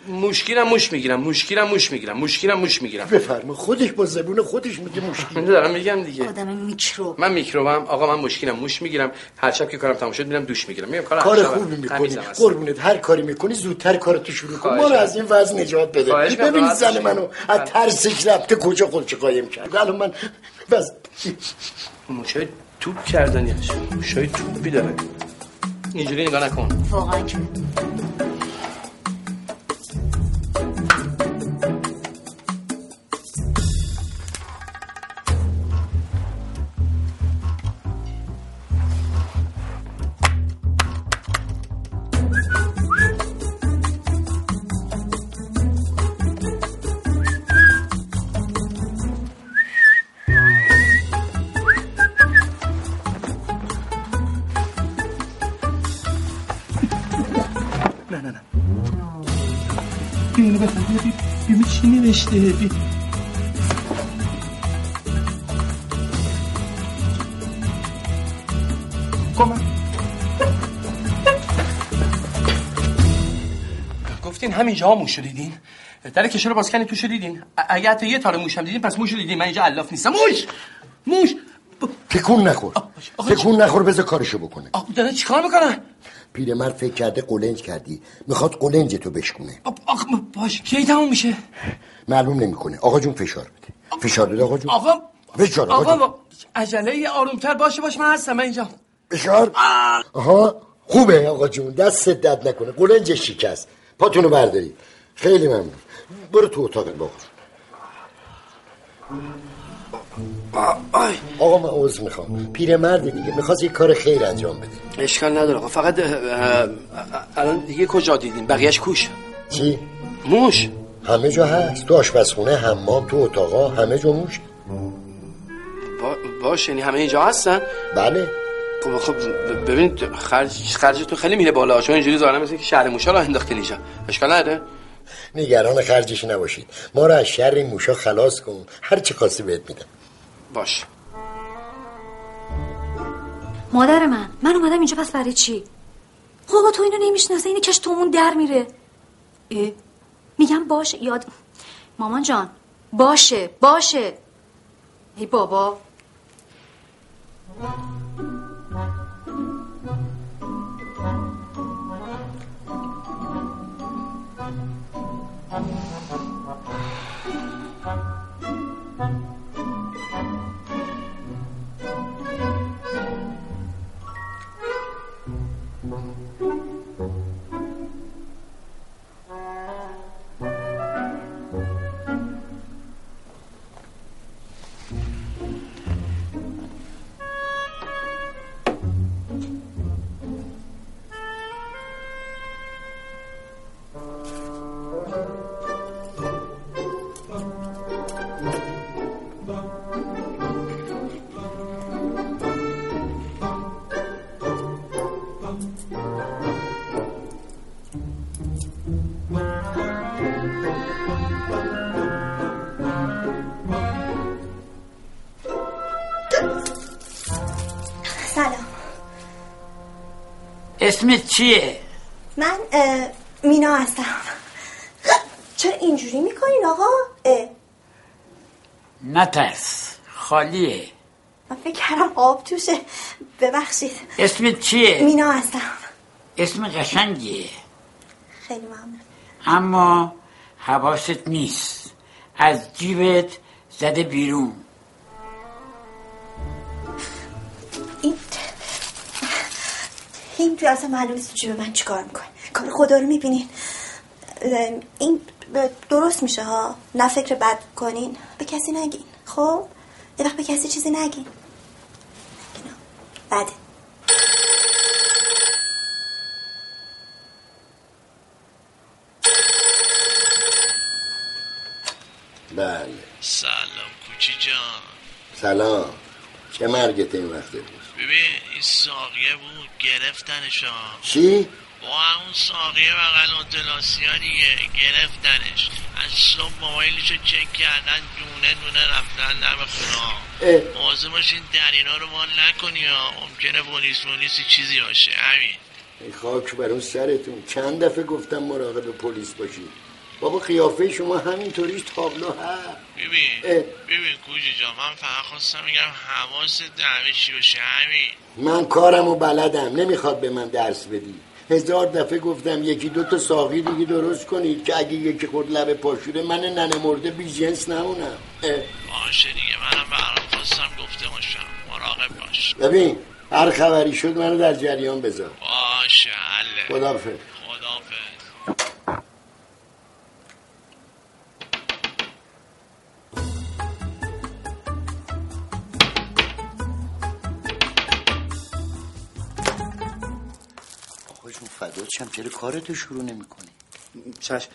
مشکلم موش می‌گیرم مشکلم موش می‌گیرم مشکلم موش می‌گیرم. بفرما خودش با زبون خودش میگه مشکل. من دارم میگم دیگه. آدم میکرو. من میکروبم. آقا من مشکلم موش می‌گیرم. هر شب که کارم تموم شد میرم دوش می‌گیرم. میگم کار کار. خوبی می‌کنی. قربونت. هر کاری می‌کنی زودتر کارتو شروع کن. ما رو از این وضع نجات بده. ببین زن. منو از ترسش رفته کجا خودش قایم کرد. الان من بس. موشای توپ کردنیش. موشای توپی داره. اینجوری نگاه نکن. واقعا که. نوشته بیا کمک گفتین همینجا ها موشو دیدین در کشه رو باز کردین توشو دیدین اگه حتی یه تاره موشم دیدین پس موشو دیدین من اینجا الاف نیستم. موش! موش! تکون نخور. تکون نخور بذار کارشو بکنه. داره چیکار می‌کنن؟ پیرمرد فکر کرده قلنج کردی. می‌خواد قلنج تو بشکونه. آقا باش کی تموم میشه؟ معلوم نمی‌کنه. آقا جون فشار بده. فشار بده آقا جون. آقا فشار آقا آقا عجله آرومتر باشه باش من هستم من اینجا. فشار؟ آها خوبه آقا جون. دستت درد نکنه. قلنج شکست. پاتونو برداری. خیلی ممنون. برو تو اتاقت بابا آقا من عوض می‌خوام. پیرمرد دیگه می‌خواست یه کار خیر انجام بده. اشکال نداره. آقا فقط الان دیگه کجا دیدین؟ بقیهش کوش. چی؟ موش. همه جا هست. تو آشپزخونه حمام تو اتاقا همه جا موش. با... باش یعنی همه اینجا هستن؟ بله. خب خب ببینید خرج خرجتون خیلی میره بالا. چون اینجوری ظاهرا مثل که شهر موشا رو انداختین اینجا. اشکال نداره؟ نگران خرجش نباشید. ما رو از شر این موشا خلاص کن. هر چی خواستی بهت میدم. باش. مادر من من اومدم اینجا پس برای چی؟ بابا تو اینو نمی‌شناسه. اینو کش تومون در میره. اه؟ میگم باشه یاد مامان جان باشه باشه. ای بابا. چیه؟ من مینا هستم. <laughs> چرا اینجوری می‌کنین آقا؟ نترس خالیه. من فکر کردم آب توشه. ببخشید. اسمت چیه؟ مینا هستم. اسم قشنگیه. خیلی ممنون. اما حواست نیست. از جیبت زده بیرون. این تو اصلا معلوم نیست تو جیب من چیکار می‌کنه؟ کار خدا رو می‌بینین. این درست میشه ها؟ نه فکر بد کنین. به کسی نگین. خب؟ یه وقت به کسی چیزی نگین. بده. بله. سلام کوچی جان. سلام. چه مرگت این وقته بود؟ ببین ساقیه بود گرفتنش ها چی؟ با همون ساقیه بغل اونتلاسیا دیگه گرفتنش. از صبح موبایلشو چک کردن دونه دونه رفتن دم خونه. مواظب باشین در اینا رو مال نکنی ها. ممکنه پلیس پلیسی چیزی باشه. همین. ای خاک بر اون سرتون. چند دفعه گفتم مراقب پلیس باشید بابا قیافه شما همینطوریش تابلو هست. ببین. ببین کوچی جان من فقط خواستم میگم حواست همه چی باشه همین. من کارم و بلدم نمی‌خواد به من درس بدی. هزار دفعه گفتم یکی دو تا ساقی دیگه درست کنید که اگه یکی خورد لب پاشوره من ننه مرده بی جنس نمونم. باشه دیگه منم برام خواستم گفته باشم. مراقب باش. ببین هر خبری شد منو در جریان بذار. باشه حله. فدات شم چرا کارتو شروع نمی‌کنی؟ چش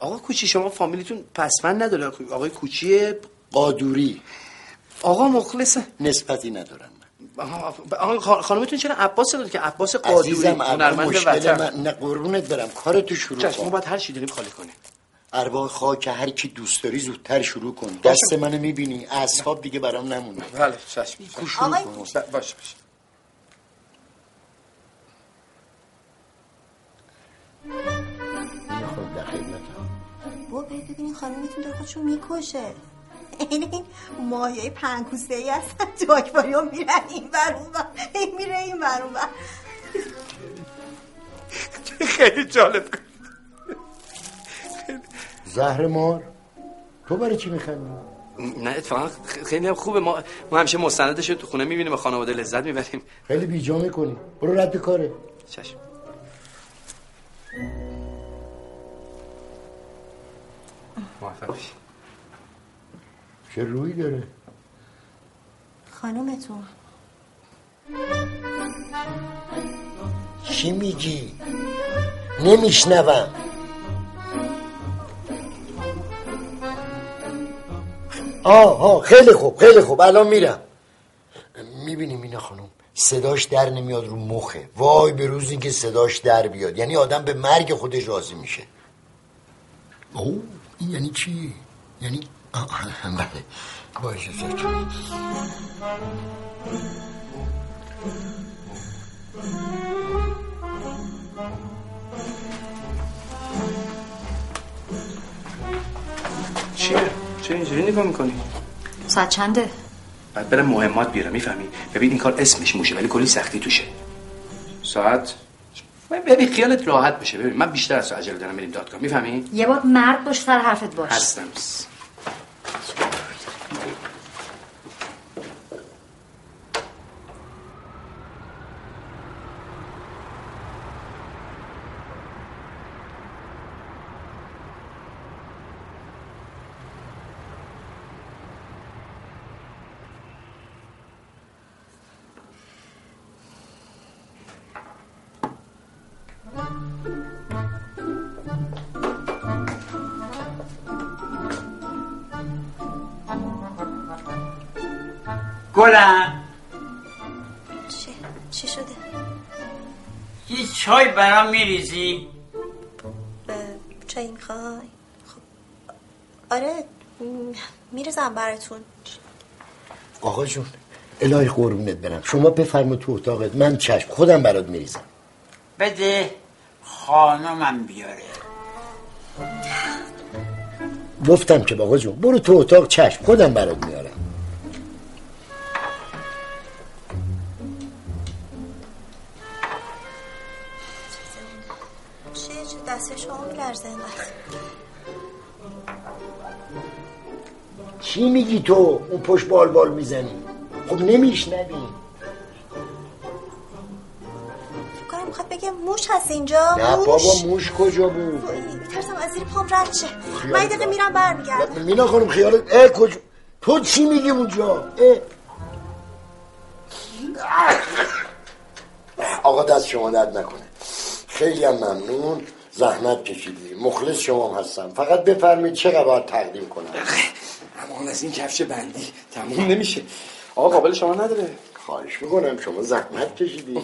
آقا کوچی شما فامیلیتون پسمن نداره آقای کوچی قادوری. آقا مخلصه نسبتی ندارم من. آها، آقا خا- خانمتون چرا عباس داد که عباس قادوری هنرمند مشکل وطن. من نه قربونت برم. کارتو شروع چشم ما کن باید هر چی داریم خالی کنیم. ارواح خاک هر کی دوست داری زودتر شروع کن. دست منو می‌بینی. اصحاب دیگه برام نمونه بله چشم شروع آقای کن. باشه. با برید ببینین خانمتون داره خودشون می‌کشه. این این ماهیای پنکوسته ای هستن. تو آکواریوم میرن این بر اون بر این میره این بر اون بر <laughs> خیلی جالب. زهر مار تو برای چی میخندی؟ نه اتفاقا خیلی هم خوبه. ما ما همیشه مستندش رو تو خونه می‌بینیم و خانواده لذت می‌بریم. خیلی بیجا می‌کنی. برو رد کاره. چشم. موفق چه روی داره؟ خانمتون چی میگی؟ نمیشنوم. آها خیلی خوب خیلی خوب الان میرم. می‌بینی مینا خانم صداش در نمیاد رو مخه. وای به روزی که صداش در بیاد. یعنی آدم به مرگ خودش راضی میشه. او این یعنی چی یعنی آه، بله باشه ساکت چیه؟ چرا اینجوری نگاه می‌کنی؟ ساعت چنده بعد برم مهمات بیارم می‌فهمی؟ ببین این کار اسمش موشه ولی کلی سختی توشه ساعت ببین خیالت راحت بشه ببین من بیشتر از تو عجله دارم بریم دادگاه. می‌فهمی؟ یه بار مرد باش سر حرفت باش. هستم. گلم چه؟ چی شده؟ یه چای برام میریزی؟ اه، چایی می‌خوای؟ خب. آره میرزم براتون. آقا جون الهی قربونت برم. شما بفرما تو اتاقت. من چشم خودم برات میریزم. بده خانمم بیاره. گفتم که باقا جون برو تو اتاق چشم خودم برات میارم. تو اون پشت بال بال می‌زنی. خب نمیشنوی. فکر کنم می‌خواد بگه موش هست اینجا. نه موش. بابا موش کجا بود؟ میترسم از زیر پام رد شه. من یه دقیقه میرم برمیگردم. مینا خانم خیالت اه کجا تو چی میگی اونجا؟ اه. آقا دست شما درد نکنه. خیلی هم ممنون. زحمت کشیدی. مخلص شما هستم. فقط بفرمایید چقدر باید تقدیم کنم؟ امان از این کفش بندی. تموم نمیشه. آقا قابل شما نداره. خواهش می‌کنم شما زحمت کشیدی.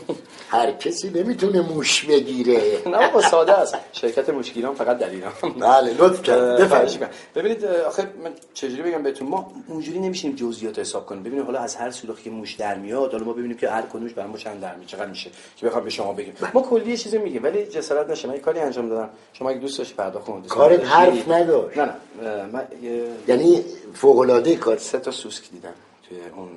هر کسی نمی‌تونه موش بگیره. نه بابا ساده است. شرکت مشکیران فقط در ایران. بله لطف کرد. ببینید آخه من چجوری بگم بهتون؟ ما اونجوری نمیشیم جزئیات حساب کنیم. ببینید حالا از هر سوراخی که موش در میاد حالا ما ببینیم که هر کدومش برام چند در میاد. چقدر میشه که بخوام به شما بگیم ما کلی چیزی میگیم ولی جسارت نشه. من کاری انجام دادم. شما اگه دوست داشتی پرداخت کنید. کارت حرف نداشت. نه نه یعنی فوق العاده کار. سه تا سوسک دیدم. توی اون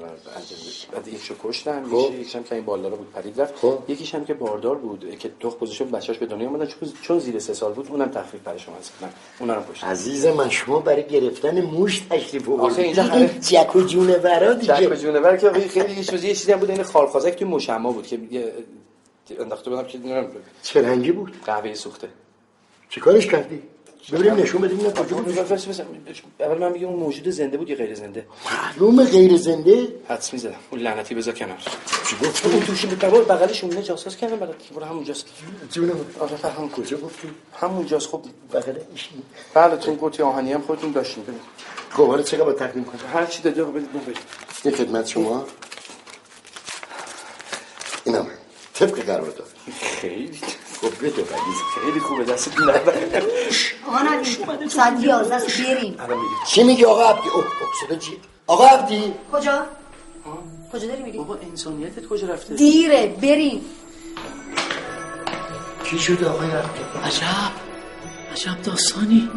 بعد یکشو کشتم خب. یکی یکیش هم که این بالا رو بود پرید رفت. یکیش هم که باردار بود که دخ گذاشت بچه‌اش به دنیا اومدن چون زیر سه سال بود اونم تخفیف برای شما حساب اونم رو کشتم عزیز من شما برای گرفتن موش تشریف آخه آوردید اینجا این همه- جک و جونورا دیگه. چک و جونور که خیلی یه چیزی یه چیزی هم بود این خالخازک توی مشما بود که انداخته بودم که چه رنگی بود. قهوه سوخته. چیکارش کردی؟ ببینیم نشون بدیم نه کجا بود بس- بس- اول من میگم اون موجود زنده بود یا غیر زنده. معلوم غیر زنده. حدس می‌زدم. اون لعنتی بذار کنار. چی گفتی؟ اون توشی بود. بابا بغلش اون جاسوس کردم برات که برو همونجاست. جونم آره فهم کجا گفتی؟ همونجاست. خب بغلش بله تو گوتی آهنی هم خودتون داشتین. ببین خب حالا چقدر باید تقدیم کنم هر چی دادی آقا بدید ما بریم یه خدمت شما. اینم. طبق قرارداد. خیلی. خب بده بلیز خیلی خوبه دست نبر آقا نبید ساعت یازده است بریم. چی میگی آقا عبدی؟ اوه اوه صدا چی؟ آقا عبدی؟ کجا؟ کجا داری میری؟ بابا انسانیتت کجا رفته؟ دیره بریم. چی شده آقای عبدی؟ عجب عجب داستانی.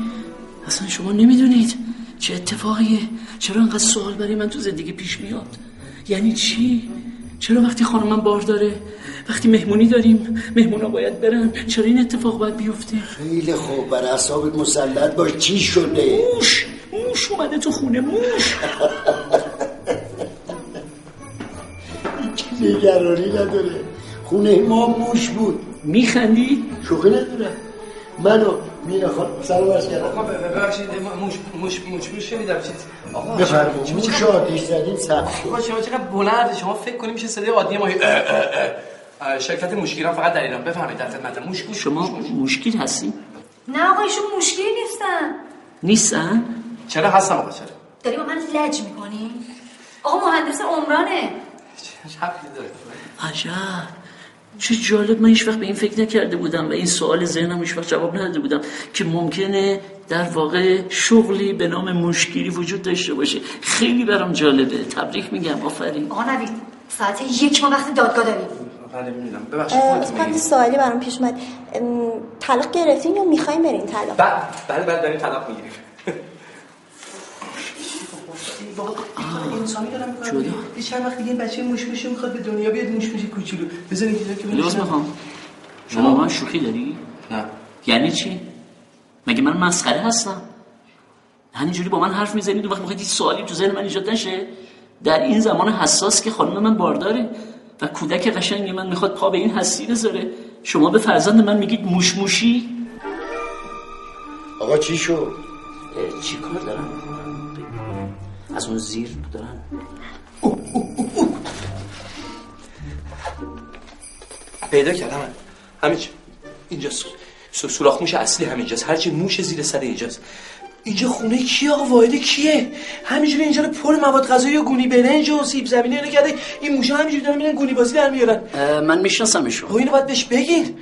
اصلا شما نمی‌دونید چه اتفاقیه. چرا انقدر سوال برای من تو زندگی پیش میاد؟ یعنی چی؟ چرا وقتی خانم من بار داره؟ وقتی مهمونی داریم مهمونا باید برن. چرا این اتفاق باید بیفته؟ خیلی خوب بر اعصابت مسلط باش. چی شده؟ موش موش اومده تو خونه موش. نگرانی نداره. خونه ما موش بود. میخندی؟ شوخی نداره. منو مینا خانم سلام عرض کردم آقا ببخشید موش موش موش موش شنیدم چیز. آقا بفرمایید. شما موش آتیش زدیم سخت آقا شما چقدر بلند شما فکر کنیم میشه صدای عادی ما شرکت مشکیران فقط در ایران. بفهمید در خدمتم موش موش شما مشکل هستی نه آقا ایشون مشکلی نیستن. نیستن؟ چرا؟ هستم آقا چرا؟ داری با من لج می‌کنی آقا مهندس عمرانه. ربطی داره عجب. چه جالب من هیچ وقت به این فکر نکرده بودم و این سوال ذهنم هیچ وقت جواب نداده بودم که ممکنه در واقع شغلی به نام مشکلی وجود داشته باشه. خیلی برام جالبه. تبریک میگم. آفرین. آقا نوید ساعت یک ما وقت دادگاه داریم. بله می‌دونم. ببخشید بگید. سوالی برام پیش اومد. طلاق گرفتین یا می‌خواین برین طلاق؟ بله بله بله داریم طلاق می‌گیریم. انسانی دارم می‌کنم. یه چند وقت دیگه این بچه موش موشه می‌خواد به دنیا بیاد موش موشه کوچولو. بزن اینجا که لطف می‌خوام. شما؟ من شوخی داری؟ نه. یعنی چی؟ مگه من مسخره هستم؟ همینجوری با من حرف می‌زنید و وقت می‌خواید هیچ سوالی تو ذهن من ایجاد نشه در این زمان حساس که خانم من بارداره و کودک قشنگ من می‌خواد پا به این هستی بذاره. شما به فرزند من میگید موش موشی؟ آقا چی شد؟ چی کار دارم؟ از اون زیر دارن. پیدا کردم. همین اینجاست سو- سوراخ موش اصلی همینجاست هرچی موش زیر سر اینجاست اینجا خونه کیه آقا؟ واحد کیه؟ همینجوری اینجا رو پر مواد غذایی و گونی برنج و سیب زمینی اینو کرده. این موشا همینجوری دارن میرن گونی بازی در میارن. من میشناسمشون خب اینو باید بهش بگین.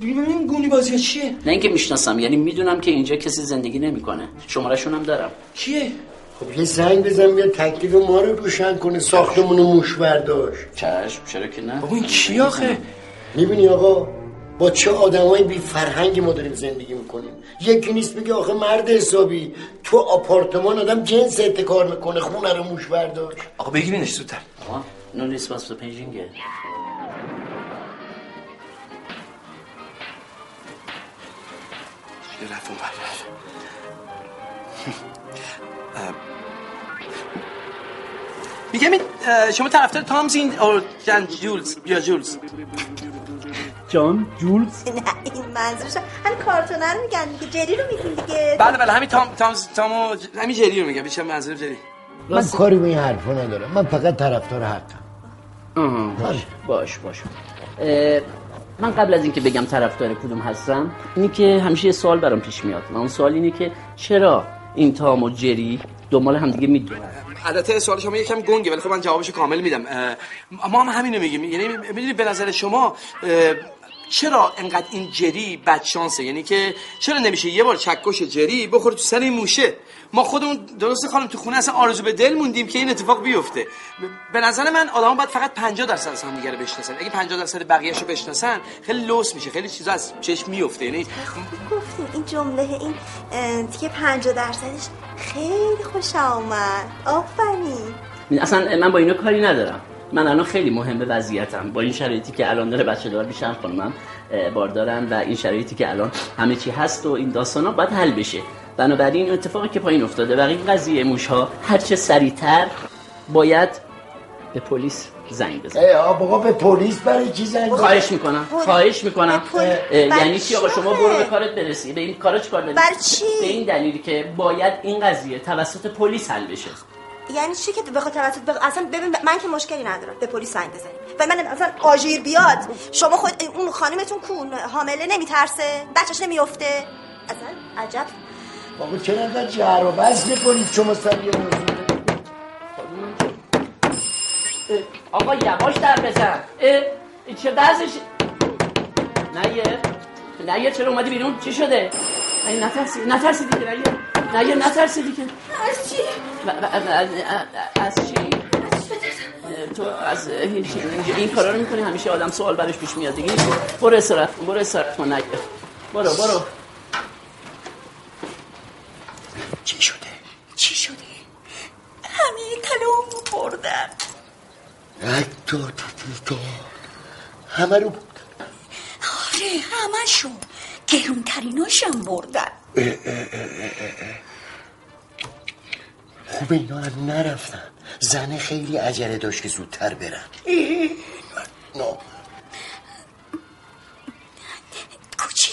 این گونی بازی چیه. نه اینکه می‌شناسم یعنی می‌دونم که اینجا کسی زندگی نمی‌کنه. شمارهشون هم دارم. کیه؟ خب یه زنگ بزن بیا تکلیف ما رو روشن کنه ساختمون موش برداشت. چشم چرا که نه؟ بابا این کی آخه؟ می‌بینی آقا با چه آدمای بی فرهنگی ما داریم زندگی می‌کنیم؟ یکی نیست بگه آخه مرد حسابی تو آپارتمان آدم جنس اتکار می‌کنه خونه رو موش برداشت. آقا بگیرینش زودتر. آقا risposto penjinge یه رفت اون میگم این شما طرفدار تامزین اور جان جولز یا جولز؟ جان جولز؟ <laughs> نه این منظورش همین کارتونه رو میگن دیگه جری رو میگین دیگه. بله بله همین تام تام تامو همین جری رو میگم بیشتر منظور جری. من کاری به این حرفا ندارم. من فقط طرفدار حقم. باش باش. باش من قبل از اینکه بگم طرفدار کدوم هستم اینی که همیشه یه سوال برام پیش میاد. و اون سوال اینه که چرا این تام و جری دنبال همدیگه می‌دونن. البته سوال شما یکم گنگه ولی خب من جوابشو کامل میدم. ما هم همینو میگیم. یعنی می‌دونی به نظر شما چرا انقدر این جری بد شانسه؟ یعنی که چرا نمیشه یه بار چکش جری بخوره تو سر این موشه؟ ما خودمون درست خانم تو خونه اصلا آرزو به دل موندیم که این اتفاق بیفته. به نظر من آدما باید فقط 50 درصد از همدیگه رو بشناسن. اگه 50 درصد بقیه‌شو بشناسن خیلی لوس میشه. خیلی چیزا از چشم میفته یعنی گفتین این جمله این دیگه 50 درصدش خیلی خوش آمد آفرین. اصلا من با اینا کاری ندارم. من الان خیلی مهمه وضعیتم. با این شرایطی که الان داره بچه دار بیشتر خانمم اه، باردارن و این شرایطی که الان همه چی هست و این داستان ها باید حل بشه. بنابراین این اتفاقی که پایین افتاده و این قضیه موش ها هرچه سریعتر باید به پلیس زنگ بزن ای آقا به پلیس برای چی زنگ؟ خواهش می‌کنم خواهش می‌کنم. یعنی چی آقا؟ شما؟ برو به کارت برسی. به این کارا چیکار داری؟ برای چی؟ به این دلیلی که باید این قضیه توسط پلیس حل بشه. یعنی چی که بخواد توسط بخ... اصلا ببین من که مشکلی ندارم. به پلیس زنگ بزنیم. و من اصلا آژیر بیاد. شما خود اون خانمتون کون حامله نمیترسه؟ بچهش نمیفته اصلا عجب. آقا چرا انقدر جهر و بس می‌کنید شما سر یه آقا یواش در بزن. اه، چه وضعش نیر نیر چرا اومدی بیرون؟ چی شده؟ ای نترسی نترسی دیگه نیر نیر نترسی دیگه. از چی؟ و- و- و- از چی؟ تو از این این کارا رو می‌کنی همیشه آدم سوال براش پیش میاد دیگه برو استراحت برو استراحت کن نیر برو برو. چی شده؟ چی شده؟ همه طلامو بردن. داد داد همه رو آره همشون گرونتریناشم بردن. اه، اه، اه، اه، اه. خوب اینا هم نرفتن. زنه خیلی عجله داشت که زودتر برن. نه کوچی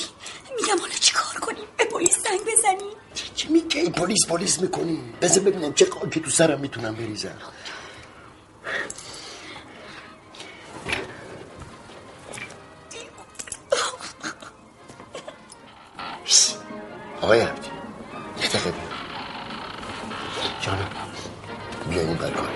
میگم حالا چیکار کنیم؟ به پلیس زنگ بزنیم. چی میگه پلیس پلیس می‌کنی بذار ببینم چه خاکی تو سرم می‌تونم بریزم. آقای عبدی یه دقیقه بیا. جانم. بیا این برکار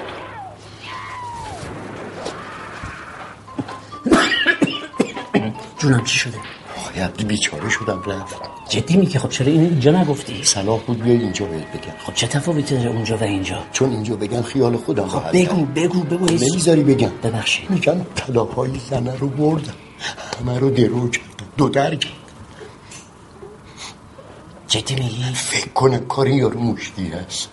جونم چی شده؟ آقای عبدی بیچاره شدم رفت. جدی میگی؟ خب چرا اینو اینجا نگفتی؟ صلاح بود بیای اینجا بهت بگم. خب چه تفاوتی داره اونجا و اینجا؟ چون اینجا بگم خیال خودم خب بگو بگو بگو نمی‌ذاری بگم. ببخشید. میگن طلاهای زنه رو بردم. همه رو درو کردم. دو در کردم. جدی میگی؟ فکر کنه کاری یارو مشتی هست.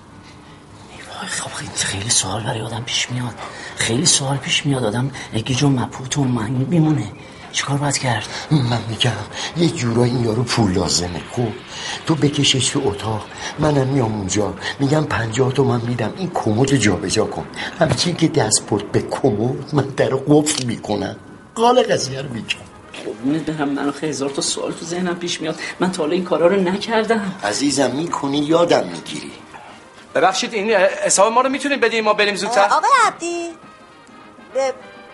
خب خیلی- سوال برای آدم پیش میاد. خیلی سوال پیش میاد. آدم گیج و مبهوت و معنی میمونه چیکار باید کرد؟ من میگم یه جورایی این یارو پول لازمه. خب تو بکشش تو اتاق. منم میام اونجا. میگم پنجاه تومن میدم. این کمد رو جابجا کن. همچین که دست برد به کمد من در قفل می‌کنم. قال قضیه رو میگم. قربونت برم. منو خیلی هزار تا سوال تو ذهنم پیش میاد. من تا حالا این کارا رو نکردم. عزیزم می‌کنی یادم می‌گیری. ببخشید این حساب ما رو می‌تونید بدین ما بریم زودتر. آقای عبدی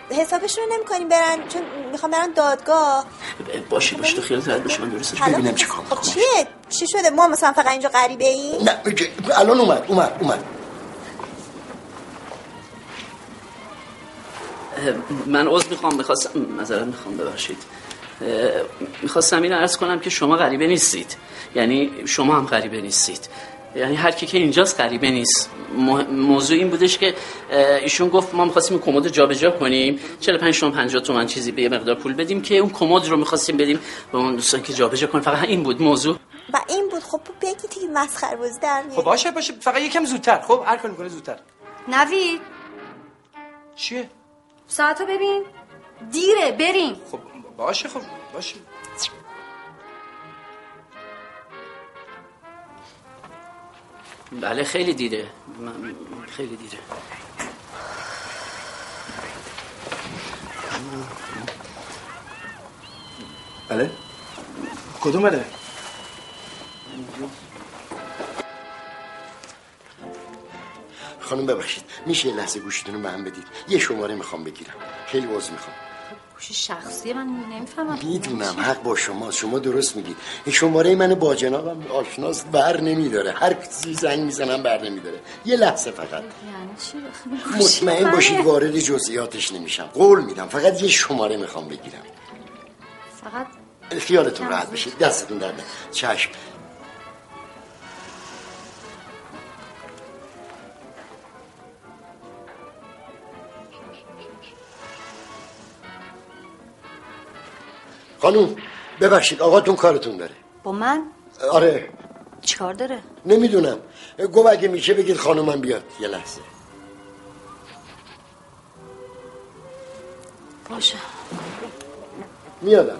به حسابشون نمی کنیم برن چون می‌خوام برن دادگاه. باشه باشه تو خیالت راحت باشه من درستش ببینم چی کار خب چیه؟ چی شده؟ ما مثلا فقط اینجا غریبه ای نه بگه. الان اومد اومد اومد. من عذر می‌خوام می‌خواستم معذرت می‌خوام ببخشید. می‌خواستم این عرض کنم که شما غریبه نیستید. یعنی شما هم غریبه نیستید. یعنی هر کی که اینجاست غریبه نیست. مو- موضوع این بودش که ایشون گفت ما می‌خواستیم کمد جابجا کنیم. 45 تومن 50 تومن چیزی به یه مقدار پول بدیم که اون کمد رو می‌خواستیم بدیم به اون دوستان که جابجا کنن. فقط این بود موضوع. و این بود. خب بگی دیگه مسخره بازی در. خب باشه باشه. فقط یکم زودتر. خب هر کاری می‌کنه زودتر. نوید؟ چیه؟ ساعتو ببین. دیره بریم. خب باشه خب باشه. بله خیلی دیره. من- خیلی دیره. بله؟ کدوم بله خانم ببخشید میشه یه لحظه گوشتون رو به هم بدید؟ یه شماره می‌خوام بگیرم خیلی عذر می‌خوام. گوشی شخصی من نمی‌فهمم. می‌دونم حق با شما شما درست میگید. این شماره منو با جنابم آشناس بر نمیداره. هر چیزی زنگ می‌زنم بر نمیداره. یه لحظه فقط. یعنی <laughs> مطمئن. باشید وارد جزئیاتش نمیشم. قول میدم فقط یه شماره می‌خوام بگیرم. فقط خیالتون راحت بشید دستتون در نکنه. چشم. خانوم ببخشید آقاتون کارتون داره. با من؟ آره. چیکار داره؟ نمی‌دونم. گفت اگه میشه بگید خانومم بیاد. یه لحظه. باشه. میادم.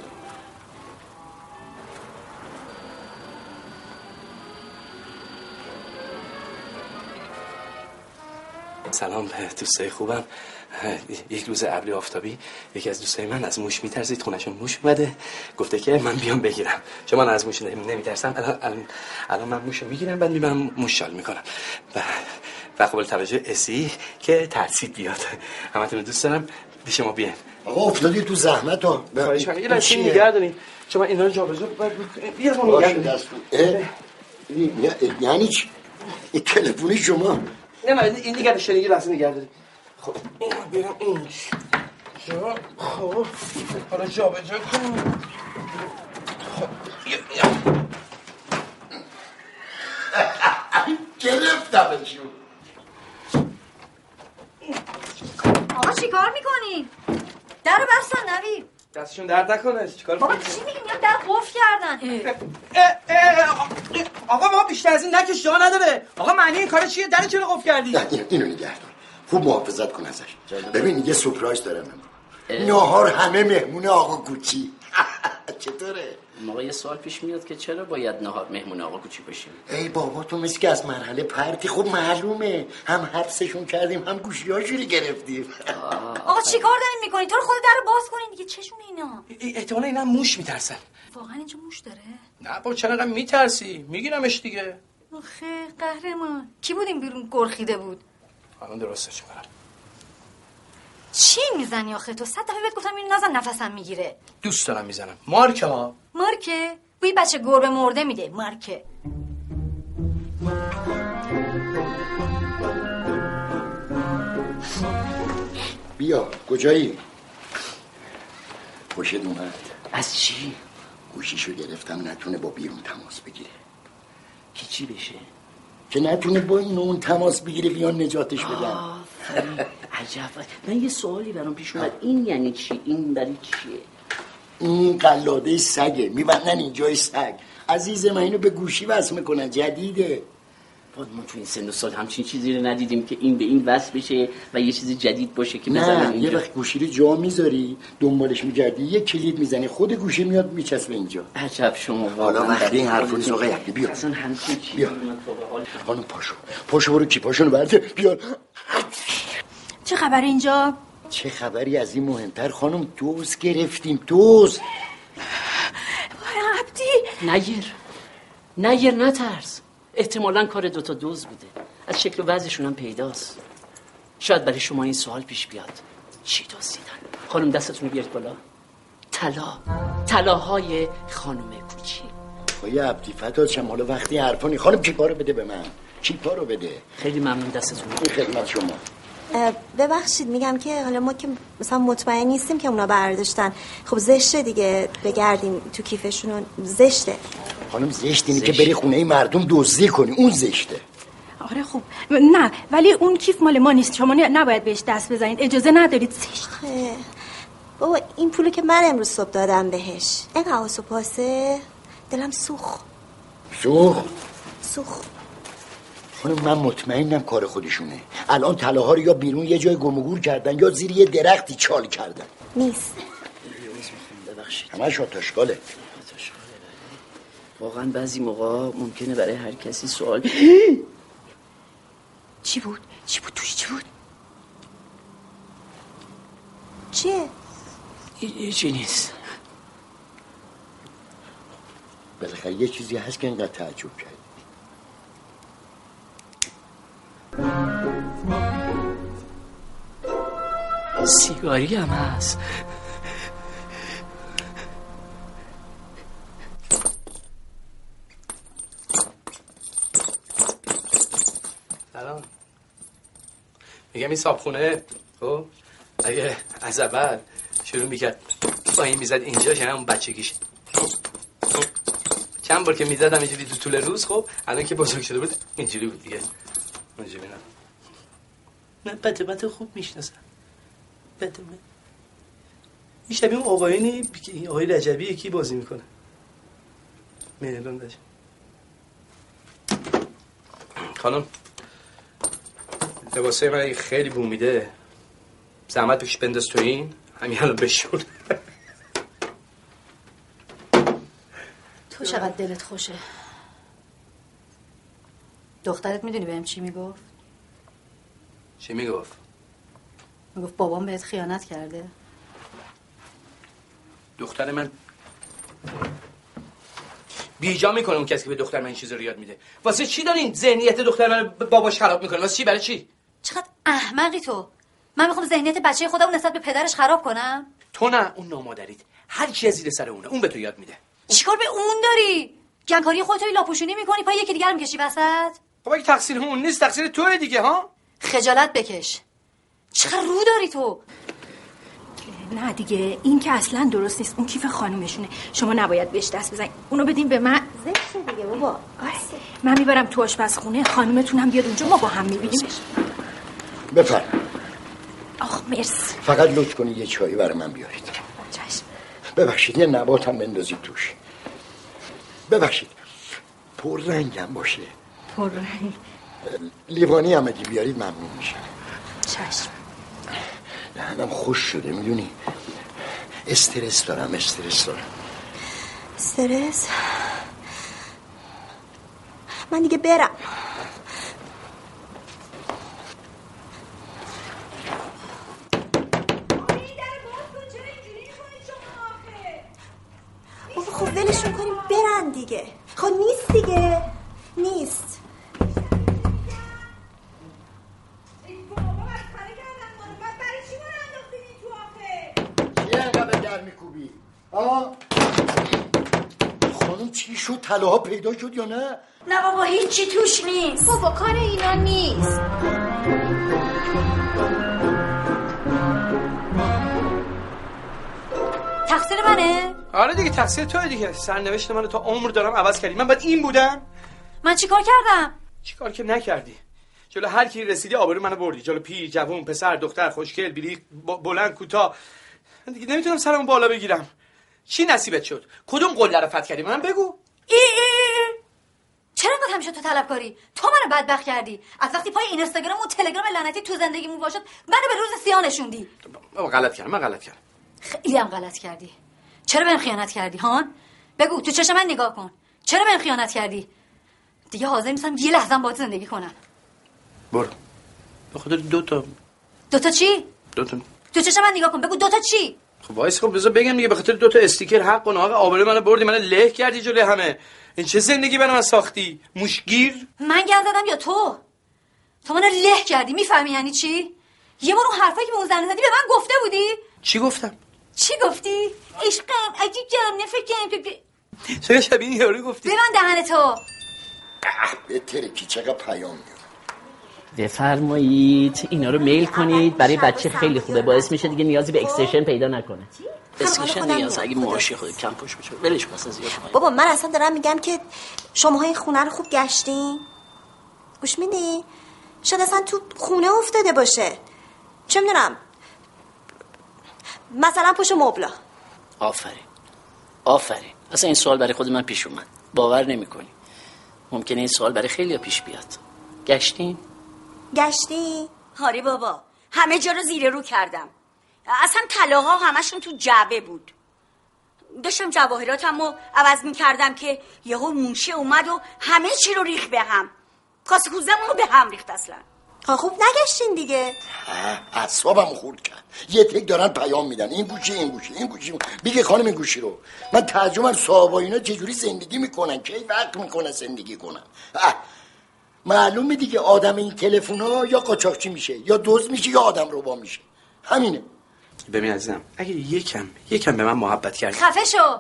سلام دوستای خوبم. یک روز ابری آفتابی یکی از دوستای من از موش میترسید خونشون موش اومده. گفته که من بیام بگیرم. چون من از موش نمیترسم. الان الان, الان من موشو می‌گیرم بعد می‌برم موش شال می‌کنم. و و قابل توجه اسی که ترسید بیاد. همتون دوست دارم. پیش ما بیاین آقا افتادی تو زحمت ها. خواهش کنم. یه لحظه نگه دارین چون من اینا رو جابجا یه؟ یعنی- چی؟ این تلفنی شما. نه نه این دیگه شنیدی لحظه نگه دارین خب این برم این. جا خب. حالا جا به جا کنم خب گرفتمشون آقا چیکار می‌کنی؟ در رو بستن نوید. دستشون درد نکنه چیکار بابا می‌کنی؟ چی میگی؟ میگم در قفل کردن. اه، اه، آقا ما بیشتر از این نکش جا نداره. آقا معنی این کار چیه؟ در چرا قفل کردی؟ نه اینو اینو نگه دار. خوب محافظت کن ازش. ببین یه سپرایز دارم امروز. نهار همه مهمون آقا کوچی. <laughs> چطوره؟ موقع یه سوال پیش میاد که چرا باید نهار مهمون آقا کوچی باشیم ای بابا تو مثل که از مرحله پرتی خب معلومه. هم حبسشون کردیم هم گوشی رو گرفتیم. آقا چیکار دارین می‌کنی تو رو خود در رو باز کنین دیگه. چشون اینا. احتمالا اینا موش میترسن. واقعا اینجا موش داره؟ نه با چرا میترسی؟ میگیرمش دیگه. آخه قهرمان. کی بود این بیرون گرخیده بود؟ الان درستش کنم چی می‌زنی آخه؟ تو صد دفعه بهت گفتم این نزن نفسم می‌گیره. دوست دارم می‌زنم. مارک ها. مارکه؟ بوی بچه گربه مرده میده. مارکه. بیا کجایی؟ خوشت اومد. از چی؟ گوشیشو گرفتم نتونه با بیرون تماس بگیره. که چی بشه؟ که نتونه با این اون تماس بگیره بیان نجاتش بدن. عجب. من یه سوالی برام پیش اومد. این یعنی چی؟ این برای چیه؟ این قلاده سگه. میبندن اینجای سگ. عزیز من اینو به گوشی وصل می‌کنن. جدیده. باز ما تو این سن و سال همچین چیزی رو ندیدیم که این به این وصل بشه و یه چیز جدید باشه که نه اینجا یه وقت گوشی رو جا می‌ذاری دنبالش میگردی یه کلید می‌زنی خود گوشی میاد میچسبه اینجا. عجب شما حالا وقتی این حرف نیست آقا یکی بیا. اصلا همچین چیزی بیا. خانم پاشو. پاشو برو کیپاشونو برده. بیا. چه خبر اینجا؟ چه خبری از این مهمتر خانم؟ دوز گرفتیم دوز. عبدی. نگیر. نگیر نترس. احتمالا کار دوتا دوز بوده. از شکل و وضعشون هم پیداست. شاید برای شما این سوال پیش بیاد. چی دزدیدن؟ خانم دستتون رو بیارید بالا. طلا. طلاهای خانم کوچی. آقای عبدی شم. حالا وقتی حرفا نی خانم کیپا رو بده به من؟ کیپا رو بده؟ خیلی ممنون دستتون. رو این خدمت شما. ببخشید میگم که حالا ما که مثلا مطمئن نیستیم که اونا برداشتن. خب زشته دیگه بگردیم تو کیفشون زشته. خانم زشت اینه که بری خونه مردم دزدی کنی. اون زشته. آره خوب نه ولی اون کیف مال ما نیست. شما نباید بهش دست بزنید. اجازه ندارید. زشت آخه. بابا این پولو که من امروز صبح دادم بهش. این حواس و پاسه. دلم سوخ سوخ سوخ خانم من مطمئنم کار خودشونه. الان طلاها رو یا بیرون یه جای گم و گور کردن یا زیر یه درختی چال کردن. نیست. ببخشید. همش واقعا بعضی موقع ممکنه برای هر کسی سوال <gasps> چی بود؟ چی بود توش چی بود؟ چیه؟ چی نیست بالاخره یه چیزی هست که اینقدر تعجب کرد سیگاری هم هست میگم این صابخونه خب اگه از اول شروع می‌کرد با این می‌زد اینجا شنم اون بچگیش. چند بار که می‌زدم اینجوری تو طول روز خب الان که بزرگ شده بود اینجوری بود دیگه. اونجوری نه من بده بده خوب می‌شناسم. بده بده. این شبیه اون آقایونی که این آقای رجبی یکی بازی می‌کنه. مهران داشت خانم. لباسه من خیلی بومیده زحمت توش بنداز تو این. همین الان بشور تو چقدر دلت خوشه؟ دخترت می‌دونی بهم چی می‌گفت؟ چی می‌گفت؟ می‌گفت بابام بهت خیانت کرده. دختر من بیجا می‌کنه اون کسی که به دختر من این چیز رو یاد میده. واسه چی دارین ذهنیت دختر من باباش خراب می‌کنه واسه چی؟ برای چی؟ چقدر احمقی تو. من می‌خوام ذهنیت بچه خودم نسبت به پدرش خراب کنم. تو نه اون نامادرید هر کی از زیر سر اونه اون به تو یاد میده. چیکار به اون داری؟ گنکاری خودتو لاپوشونی می‌کنی پای یکی دیگر می‌کشی وسط؟ خب اگه تقصیر اون نیست تقصیر توه دیگه ها؟ خجالت بکش. چقدر رو داری تو؟ نه دیگه این که اصلا درست نیست اون کیف خانومشونه. شما نباید بهش دست بزنید اونو بدین به من. زشته دیگه بابا. آره. من می‌برم تو آشپزخونه خانومتون هم بیاد اونجا ما با هم می‌بینیم. بفرم. آخ مرسی. فقط لطف کنید یه چایی برای من بیارید. چشم. ببخشید یه نبات هم بندازید توش. ببخشید پر رنگم باشه. پر رنگ. لیوانی هم اگه بیارید ممنون میشم. چشم. دهنم خوش شده می‌دونی؟ استرس دارم استرس دارم. استرس؟ من دیگه برم. خب ولشون کنیم برن دیگه. خب نیست دیگه. نیست. میکوبی. آه خانم چی شد؟ طلاها پیدا شد یا نه؟ نه بابا هیچی توش نیست. بابا کار اینا نیست. تقصیر منه؟ آره دیگه تقصیر توه دیگه. سرنوشت منو تا عمر دارم عوض کردی. من بعد این بودم. من چیکار کردم؟ چیکار که نکردی؟ جلو هر کی رسیدی آبرو منو بردی. جلو پیر جوون پسر دختر خوشگل بیری ب- بلند کوتاه. من دیگه نمی‌تونم سرمو بالا بگیرم. چی نصیبت شد؟ کدوم قله رو فتح کردی؟ من بگو. ای ای ای. چرا انقدر همیشه تو طلبکاری تو منو بدبخت کردی. از وقتی پای اینستاگرام و تلگرام لعنتی تو زندگیمون باشد منو به روز سیاه نشوندی. غلط کردم من غلط کردم. خیلی هم غلط کردی. چرا بهم خیانت کردی هان؟ بگو تو چشم من نگاه کن. چرا بهم خیانت کردی؟ دیگه حاضر نیستم یه لحظه باهات زندگی کنم. برو. به خاطر دو تا دوتا چی؟ دو تا تو چشم من نگاه کن. بگو دوتا چی؟ خب وایسا خب بذار بگم دیگه به خاطر دو تا sticker حق و ناحق آبرو منو بردی منو له کردی جلوی همه. این چه زندگی برای من ساختی؟ موشگیر؟ من گند زدم یا تو؟ تو منو له کردی می‌فهمی یعنی چی؟ یه بار اون حرفایی که به اون زن زدی به من گفته بودی؟ چی گفتم؟ چی گفتی؟ عشقم عجیبم نفکرم که چرا شبیه این یارو گفتی؟ ببند دهن تو. به ترکی چقدر پیام میاد. بفرمایید اینا رو میل کنید. برای بچه خیلی خوبه. باعث میشه دیگه نیازی به اکستیشن پیدا نکنه. اسمش خودم نیاز. اگه معاشی خود کم پشت بشه ولش کن اصلا زیاد. بابا من اصلا دارم میگم که شما این خونه رو خوب گشتین. گوش میدی؟ شاید اصلا تو خونه افتاده باشه. چه می‌دونم؟ مثلا پشت مبلا. آفرین. آفرین. اصلا این سوال برای خود من پیش اومد. باور نمی‌کنی. ممکنه این سوال برای خیلی پیش بیاد. گشتین؟ گشتی آره بابا. همه جا رو زیر رو کردم. اصلا طلاها همشون تو جعبه بود. داشتم جواهراتم رو عوض می‌کردم که یهو موشه اومد و همه چی رو ریخ به هم. کاسه کوزمون رو به هم ریخت اصلا. خوب نگشتین دیگه. اعصابم خورد کرد. یه تک دارن پیام میدن. این گوشی این گوشی این گوشی. بگه خانم این گوشی رو. من ترجمه صاحب اینا چجوری زندگی می‌کنن؟ کی وقت می‌کنن زندگی کنن. معلومه دیگه آدم این تلفن ها یا قاچاقچی میشه یا دوز میشه یا آدم روبا میشه. همینه. ببین عزیزم اگه یکم یکم به من محبت کردی. خفه شو.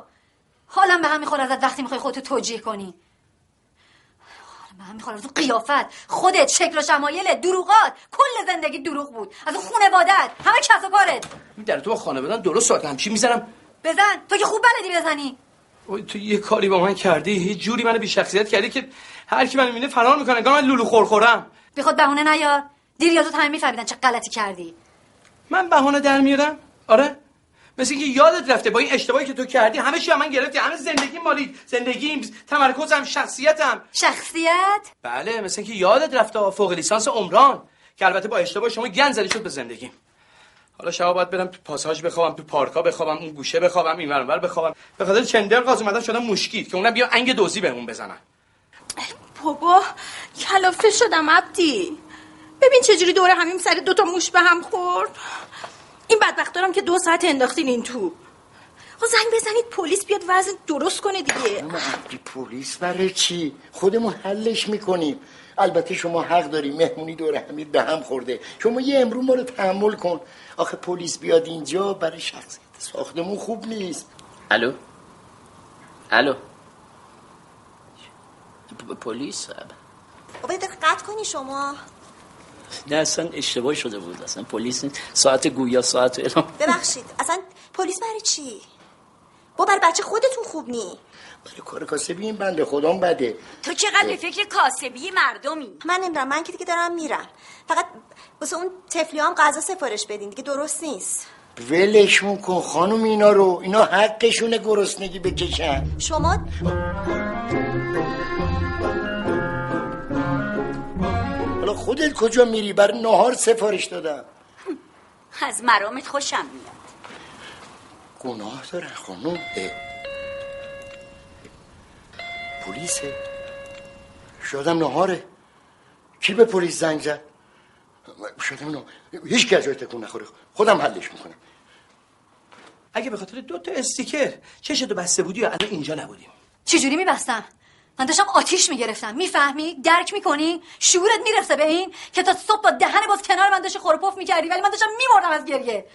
حالم به هم می‌خوره ازت وقتی می‌خوای خودتو توجیه کنی. هم می‌خوره از قیافت. خودت شکل و شمایلت دروغات. کل زندگی دروغ بود. از خونوادت همه کس و کارت. در تو با خانوادن درست ساعت همچی می‌زنم. بزن. تو که خوب بلدی بزنی. تو یه کاری با من کردی. یه جوری منو بی شخصیت کردی که هر کی منو می‌بینه فرار می‌کنه. انگار من لولو خورخورم بی خود بهونه نیار. دیر یا زود همه میفهمیدن چه غلطی کردی. من بهانه در میارم آره؟ مثل اینکه یادت رفته با این اشتباهی که تو کردی همه چی من گرفتی. همه زندگی مالی زندگیم تمرکزم شخصیتم. شخصیت؟ بله مثل اینکه یادت رفته فوق لیسانس عمران که البته با اشتباه شما گند زدی شد به زندگیم حالا شبا باید برم تو پاساژ بخوابم تو پارکا بخوابم اون گوشه بخوابم این ور بخوابم. به خاطر چندر قاز اومدن شدم مشکید که اونم بیا انگ دوزی بهمون بزنن. بابا کلافه شدم عبدی. ببین چجوری دوره همین سر دوتا موش به هم خورد. این بدبخت دارم که دو ساعت انداختین این تو. خب زنگ بزنید پلیس بیاد وزن درست کنه دیگه. اما پلیس برای چی؟ خودمون حلش می‌کنیم. البته شما حق داری مهمونی دور همید به هم خورده. شما یه امرو ما رو تحمل کن. آخه پلیس بیاد اینجا برای شخصیت ساختمون خوب نیست. الو؟ الو؟ پلیس؟ بابا قطع کنی شما. نه اصلا اشتباه شده بود. اصلا پلیس. ساعت گویا ساعت اعلام. ببخشید. اصلا پلیس برای چی؟ با برای بچه خودتون خوب نی. برای کار کاسبی این بنده خودم بده. تو چقدر به فکر کاسبی مردمی؟ من نمی‌دونم من که دیگه دارم میرم. فقط واسه اون تفلی هم غذا سفارش بدین دیگه درست نیست. ولشون کن خانم اینا رو اینا حقشونه گرسنگی بکشن. شما حالا خودت کجا میری؟ برای نهار سفارش دادم. از مرامت خوشم میاد. گناه دارن خانم. پلیسه. شادم نهاره. کی به پلیس زنگ زد؟ شادم نهار. هیچ که از جای تکون نخوره. خودم حلش می‌کنم. اگه به خاطر دو تا استیکر چشتو بسته بودی و الان اینجا نبودیم؟ چجوری میبستم؟ من داشتم آتیش می‌گرفتم. می‌فهمی؟ درک می‌کنی؟ شعورت می‌رسه به این که تا صبح با دهن باز کنار من داشتی خورپف می‌کردی ولی من داشتم میمردم از گریه.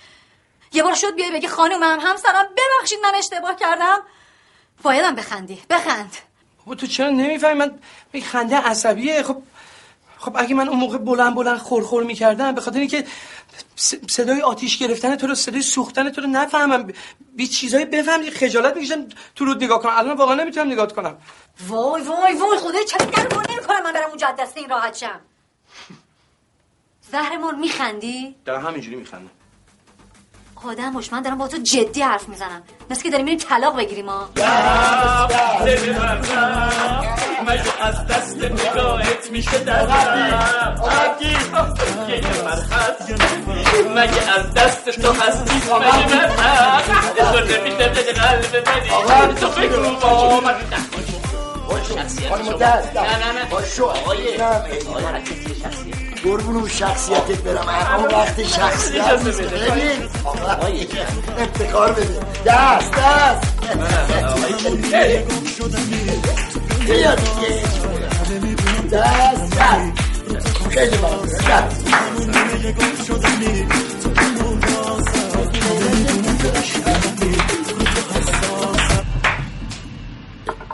یه بار شد بیای بگی خانومم همسرم ببخشید من اشتباه کردم. بایدم بخندی. بخند. بابا تو چرا نمی‌فهمی؟ من خنده عصبیه. خب خب اگه من اون موقع بلند بلند خورخور می‌کردم به خاطر اینکه صدای آتیش گرفتن تو رو صدای سوختن تو رو نفهمم. بی چیزایی بفهم دیگه خجالت می‌کشم تو رود نگاه کنم. الان واقعا نمی‌تونم نگاه کنم. وای وای وای خدای چه در رو نمی‌کنم من برم اون جد دسته این راحت شم. زهرمون میخندی؟ دارم همینجوری میخندم. آدم باش من دارم با تو جدی حرف می‌زنم مثل که داریم میریم طلاق بگیریم ما مگه از دست نگاهت میشه مرخص مگه از دست تو هستی مگه مرخص تو نمیده به قلب منی تو بگو با من خانم دست نه نه نه باشو آقای نه آقای حرکتی شخصی قربون اون شخصیتت برم. الان وقت شخصیت نیست. ببین. آقا افتخار بده. دست دست. بیا دیگه. دست دست. خیلی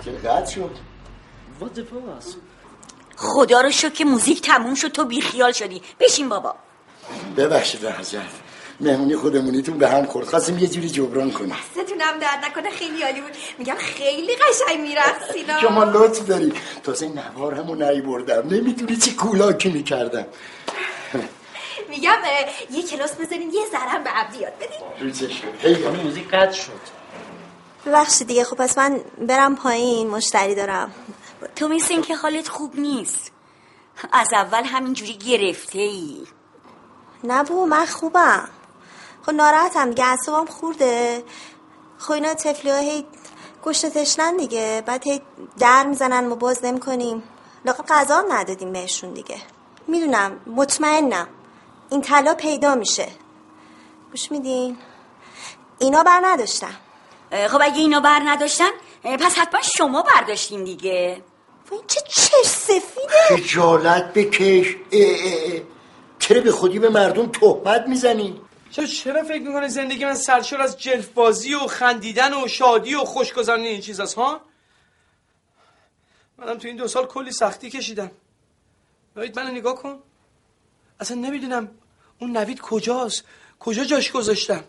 چقدر شد؟ خدا رو شکر که موزیک تموم شد تو بیخیال شدی. بشین بابا. ببخشید حضرت مهمونی خودمونیتون به هم خورد. خواستیم یه جوری جبران کنیم. دستتونم درد نکنه خیلی عالی بود. میگم خیلی قشنگ میرقصینا شما لطف داری تازه نوار همو نهی بردم نمی‌دونی چی کولاکی می‌کردم. میگم یه کلاس بذارین یه ذرم به عبدی یاد بدین. هی موزیک قطع شد. ببخشید دیگه خب پس من برم پایین. مشتری دارم. تو مثل این که حالت خوب نیست. از اول همینجوری گرفته ای نه بابا من خوبم. خب ناراحتم دیگه اعصابم خورده. خب اینا تفلی ها هی گوشت تشنن دیگه. بعد هی در می‌زنن ما باز نمی کنیم غذا هم ندادیم بهشون دیگه. می‌دونم مطمئنم. این طلا پیدا میشه. گوش میدین؟ اینا بر نداشتم خب اگه اینا بر نداشتن پس حتما شما برداشتین دیگه. چه چش سفیده؟ خجالت بکش. اه اه اه. چرا به خودی به مردم تهمت می‌زنی؟ چرا چرا فکر می‌کنه زندگی من سرشار از جلف بازی و خندیدن و شادی و خوشگذرانی این چیز است ها؟ منم تو این دو سال کلی سختی کشیدم. نوید منو نگاه کن. اصلا نمی‌دونم اون نوید کجاست. کجا جاش گذاشتم؟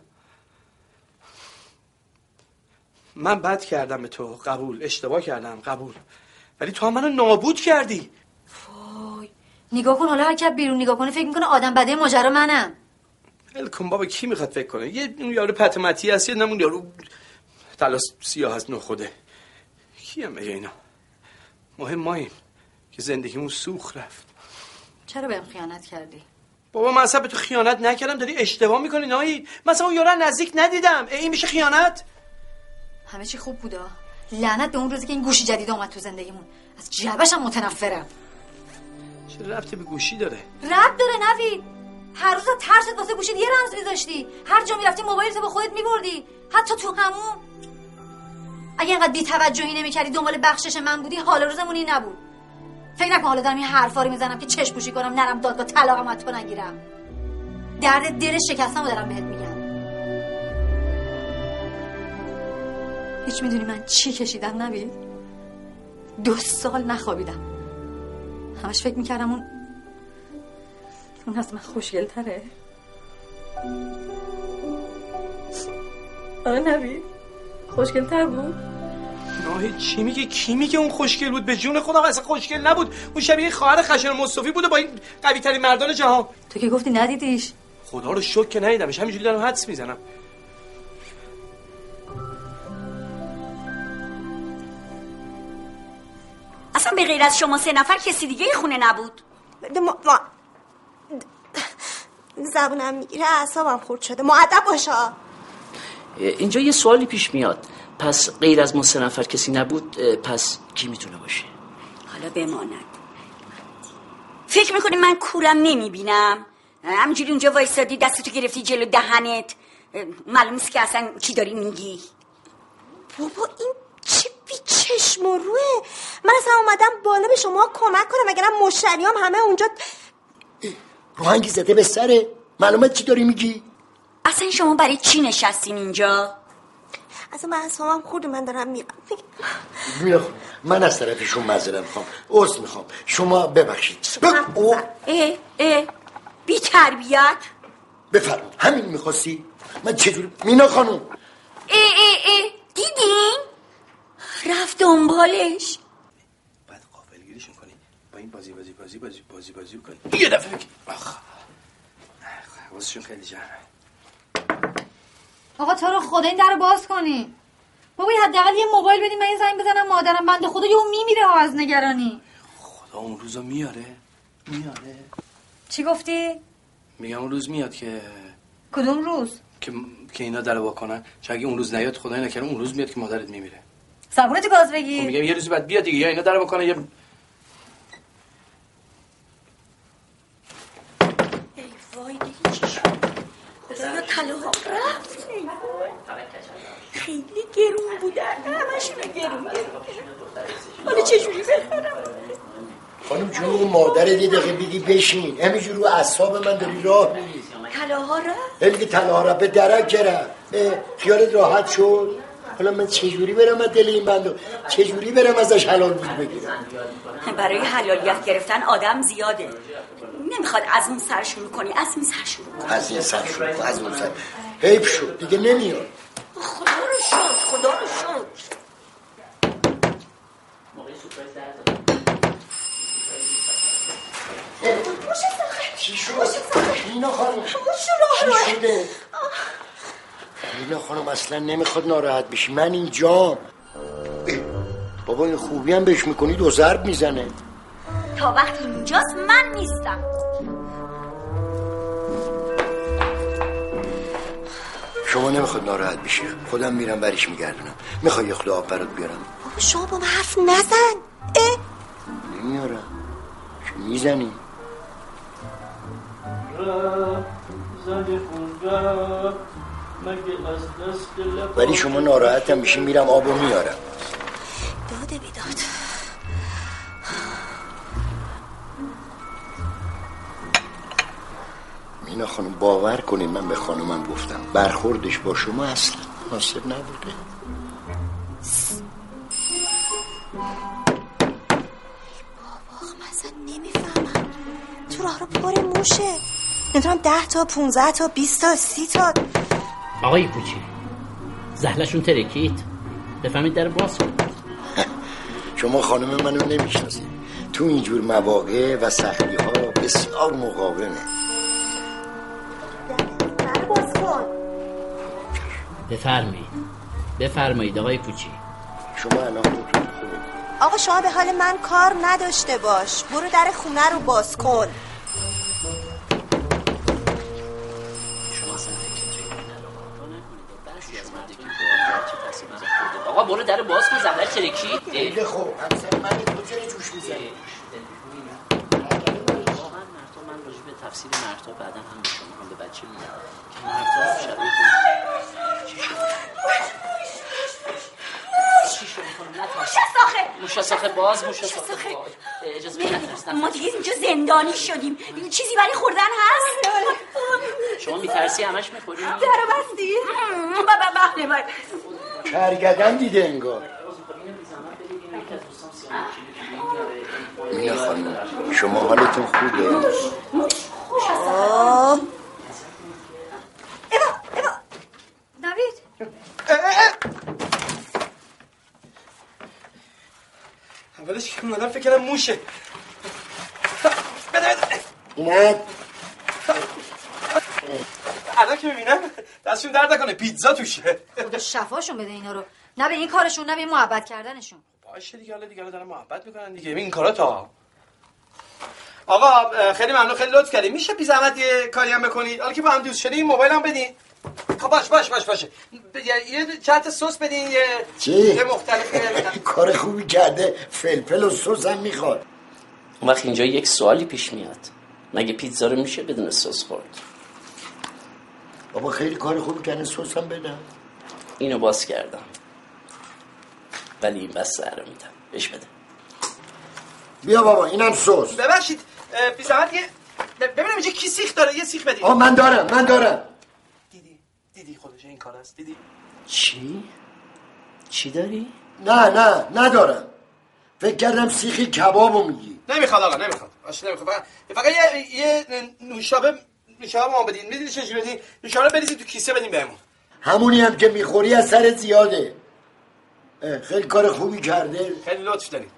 من بد کردم به تو. قبول. اشتباه کردم. قبول. ولی تو هم منو نابود کردی. نگاه کن حالا هر بیرون نگاه کنه فکر می‌کنه آدم بده ماجرا منم. ول کن بابا کی می‌خواد فکر کنه؟ یه یارو پتمتی هست یه نمون یارو تلاس سیاه از نخوده. کی هم بگه اینا؟ مهم ماییم که زندگیمون سوخ رفت. چرا بهم خیانت کردی؟ بابا من اصلا به تو خیانت نکردم داری اشتباه می‌کنی ناهید مثلا اون یارو رو نزدیک ندیدم. اه، این میشه خیانت؟ همه چی خوب بودا. لعنت به اون روزی که این گوشی جدید اومد تو زندگیمون. از جعبش هم متنفرم. چه ربطی به گوشی داره؟ رب داره نوید هر روز ترست واسه گوشید یه رمز میذاشتی. هر جا می‌رفتی موبایلتو با خودت میبردی. حتی تو همون. اگه اینقدر بی توجهی نمی‌کردی دنبال بخشش من بودی حال روزمون این نبود. فکر نکن حالا دارم این حرفا رو می‌زنم که چشم پوشی کنم نرم دادگاه طلاقم تو نگیرم. درد دل شکستم رو دارم بهت میگم. هیچ می‌دونی من چی کشیدم نوید دو سال نخوابیدم. همش فکر می‌کردم اون اون از من خوشگل تره آره نوید خوشگل تر بود. ناهید چی میگه کی میگه اون خوشگل بود؟ به جون خودم اصلا خوشگل نبود. اون شبیه خواهر خشن مصطفی بوده با این قوی ترین مردان جهان. تو که گفتی ندیدیش. خدا رو شکر که ندیدمش. همینجوری دارم حدس می‌زنم. اصلا به غیر از شما سه نفر کسی دیگه خونه نبود. ما, ما... زبونم می‌گیره اعصابم خورد شده. معدب باشه. اینجا یه سوالی پیش میاد. پس غیر از ما سه نفر کسی نبود پس کی می‌تونه باشه؟ حالا بماند. فکر می‌کنی من کورم نمی‌بینم؟ همینجوری اونجا وایستادی دستتو گرفتی جلو دهنت. معلوم نیست که اصلا چی داری میگی. بابا این بی چشم و روه. من اصلا اومدم بالا به شما کمک کنم اگرم مشتریام همه اونجا روهنگی زده به سره. معلومت چی داری میگی؟ اصلا شما برای چی نشستین اینجا؟ اصلا من اصلا خورده من دارم میرم. می‌خوام من از طرفشون معذرت می‌خوام. عذر می‌خوام. شما ببخشید. او اه اه بی تربیت. بفرمایید. همین می‌خواستی؟ من چجوری؟ مینا خانم. اه اه اه. دیدین؟ رفت دنبالش. قافلگیریشون کنی با این بازی بازی بازی بازی بازی بازی کنی یه دفعه بگی آخ. حواسشون خیلی جمعه. آقا تو رو خدا این در رو باز کنی. بابا یه حداقل یه موبایل بدیم من یه زنگ بزنم مادرم بنده خدا یهو میمیره ها از نگرانی. خدا اون روزا میاره. میاره. چی گفتی؟ میگم اون روز میاد که کدوم روز؟ که که اینا در واکنن. چه اگه اون روز نیاد خدای نکنه اون روز میاد که مادرت میمیره. صبونتو گاز خب بگیر. میگم یه روز بعد بیاد دیگه یا اینا در واکنن یا وای دیگه چی شد؟ رفت ای. خیلی گرون بودن همشون گرون گرون حالا چجوری بخرم؟ خانم جون مادر یه دقیقه بگی بشین. همینجور رو اعصاب من داری راه. میری طلاها رفت. هلی که طلاها را به درک کرد خیالت راحت شد؟ حالا من چجوری برم از دل این بندو چجوری برم ازش حلال بود بگیرم؟ برای حلالیت گرفتن آدم زیاده. نمی‌خواد از اون سر شروع کنی از این سر شروع کن. از این سر شروع کن، از اون سر. حیف شد دیگه نمیاد. خدا رو شد خدا رو شد؟ چی شد؟ اینا خانم چی شده؟ اینا خانم اصلا نمی‌خواد ناراحت بشی. من اینجام اه، بابا این خوبی هم بهش می‌کنی دو ضرب می‌زنه. تا وقتی اینجاست من نیستم. شما نمی‌خواد ناراحت بشی. خودم میرم برش میگردونم. می‌خوای یه خدا آب برات بیارم؟ بابا شما با من حرف نزن. اه. نمیارم. چه می‌زنی؟ ولی شما ناراحتم میشی میرم آبو میارم. داده بیداد. مینا خانم باور کنید من به خانمم گفتم. برخوردش با شما اصلا مناسب نبوده. اصلا نمی‌فهمم. تو راه رو پر موشه. نمی‌دونم ده تا پونزه تا بیست تا سی تا. آقای کوچی زهلشون ترکید بفهمید در باز کن. شما خانم منو نمی‌شناسید. تو اینجور مواقع و سختی ها بسیار مقاومه. در باز کن. بفرمایید. بفرمایید آقای کوچی. شما الان آقا شما به حال من کار نداشته باش. برو در خونه رو باز کن. آقا برو در باز کن زهرش ترکید خیلی خوب همسر من تو چرا جوش می‌زنی؟ واقعا مرتا من راجع به تفسیر مرتا بعدا هم به شما هم به بچه میگم. که مرتا شبیه چی شد؟ چی شد؟ خانم نترس موش ساخه باز موش ساخه باز. اجازه ما دیگه اینجا زندانی شدیم. چیزی برای خوردن هست؟ شما میترسی همش می‌خوری؟ درو بستی. بله بله کرگدن دیده انگار. مینا خانم شما حالتون خوبه؟ آه. نوید. اولش که اومدم فکر کردم موشه. اومد. الان که می‌بینم دستشون درد نکنه پیتزا توشه. خدا شفاشون بده اینا رو. نه به این کارشون نه به این محبت کردنشون. باشه دیگه حالا دیگه حالا دارن محبت می‌کنن دیگه. این کارا تا. آقا خیلی ممنون خیلی لطف کردی. میشه بی زحمت یه کاری هم بکنید حالا که با هم دوست شدیم موبایل هم بدین. خب باش باش باش باشه. یه چند سس بدین یه چی؟ یه مختلف <laughs> کار خوبی کرده. فلفل و سس هم می‌خواد. اون وقت اینجا یک سوالی پیش میاد. مگه پیتزا رو میشه بدون سس خورد؟ بابا خیلی کار خوبی کرده سس هم بدم اینو باز کردم. ولی این بس رو میدم. بهش بده. بیا بابا اینم سس. ببخشید بی زحمت یه ببینم اینجا کی سیخ داره یه سیخ بدین. آه من دارم من دارم. دیدی خودش این کار است دیدی؟ چی؟ چی داری؟ نه نه ندارم. فکر کردم سیخی کبابو میگی. نمی‌خواد آقا نمی‌خواد. باشه نمی‌خواد. فقط فقط یه یه نوشابه نوشابه ما بدین. چه جوری بدین؟ نوشابه بریزید تو کیسه بدین بهمون. همونی هم که می‌خوری از سر زیاده. خیلی کار خوبی کرده. خیلی لطف دارید.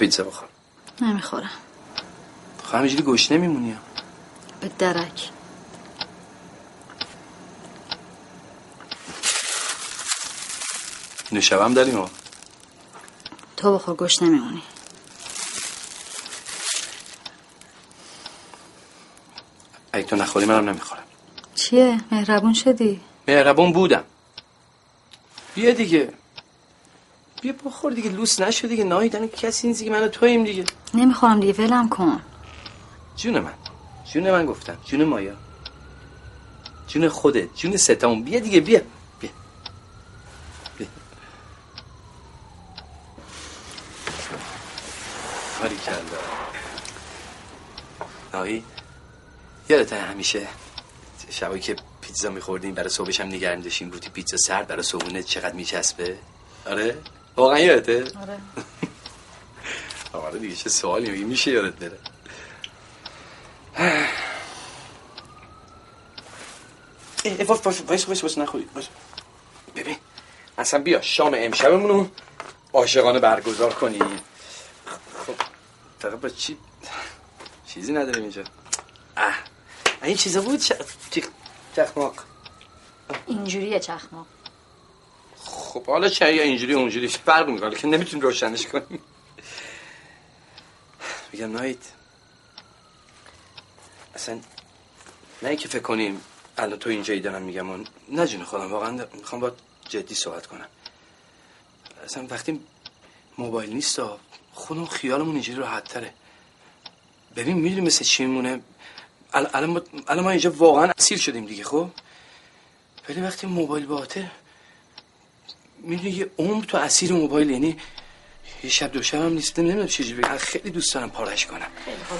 پیتزا بخور نمی‌خورم. خب همینجوری گوش نمیمونی. به درک. نوشابه هم داریم ها تو بخور گوش نمیمونی. اگه تو نخوری منم نمی‌خورم. چیه؟ مهربون شدی؟ مهربون بودم. بیا دیگه. بیا بخور دیگه لوس نشو دیگه. ناهیدن کسی نیست که من و توییم دیگه. نمی‌خورم دیگه ولم کن. جون من جون من گفتم. جون مایا. جون خودت جون ستامون. بیا دیگه بیا. بیا. بیا. باری کرده ناهی یادت همیشه شبایی که پیتزا میخوردیم برای صبحش هم نگه می‌داشتیم. راستی پیتزا سرد برای صبحونه چقدر میچسبه؟ آره؟ واقعا یادته؟ آره. <laughs> آره دیگه چه سوالی میگی؟ میشه یادت بره. ای وایسا وایسا وایسا وایسا وایسا نخوری وایسا ببین اصلا بیا شام امشبمون رو عاشقانه برگزار کنیم خب فقط با چی؟ چیزی نداریم اینجا. اه این چیزا بود؟ چخماق. اینجوریه چخما خب حالا چه اینجوری اونجوری فرق می‌کنه که نمی‌تونیم روشنش کنیم. میگم نایت اصلا نه اینکه فکر کنیم الان تو اینجایی دارم میگم و نه جون خودم واقعا می‌خوام با جدی صحبت کنم. اصلا وقتی موبایل نیست تا خودمون خیالمون اینجوری راحت تره. ببین می‌دونی مثل چی میمونه؟ ال- الان ما, الان ما اینجا واقعا اسیر شدیم دیگه خب؟ ولی وقتی موبایل باته می‌دونی یه عمر تو اسیر موبایل یعنی یه شب دو شب هم نیست نمی‌دونم چجوری بگم خیلی دوست دارم پارش کنم.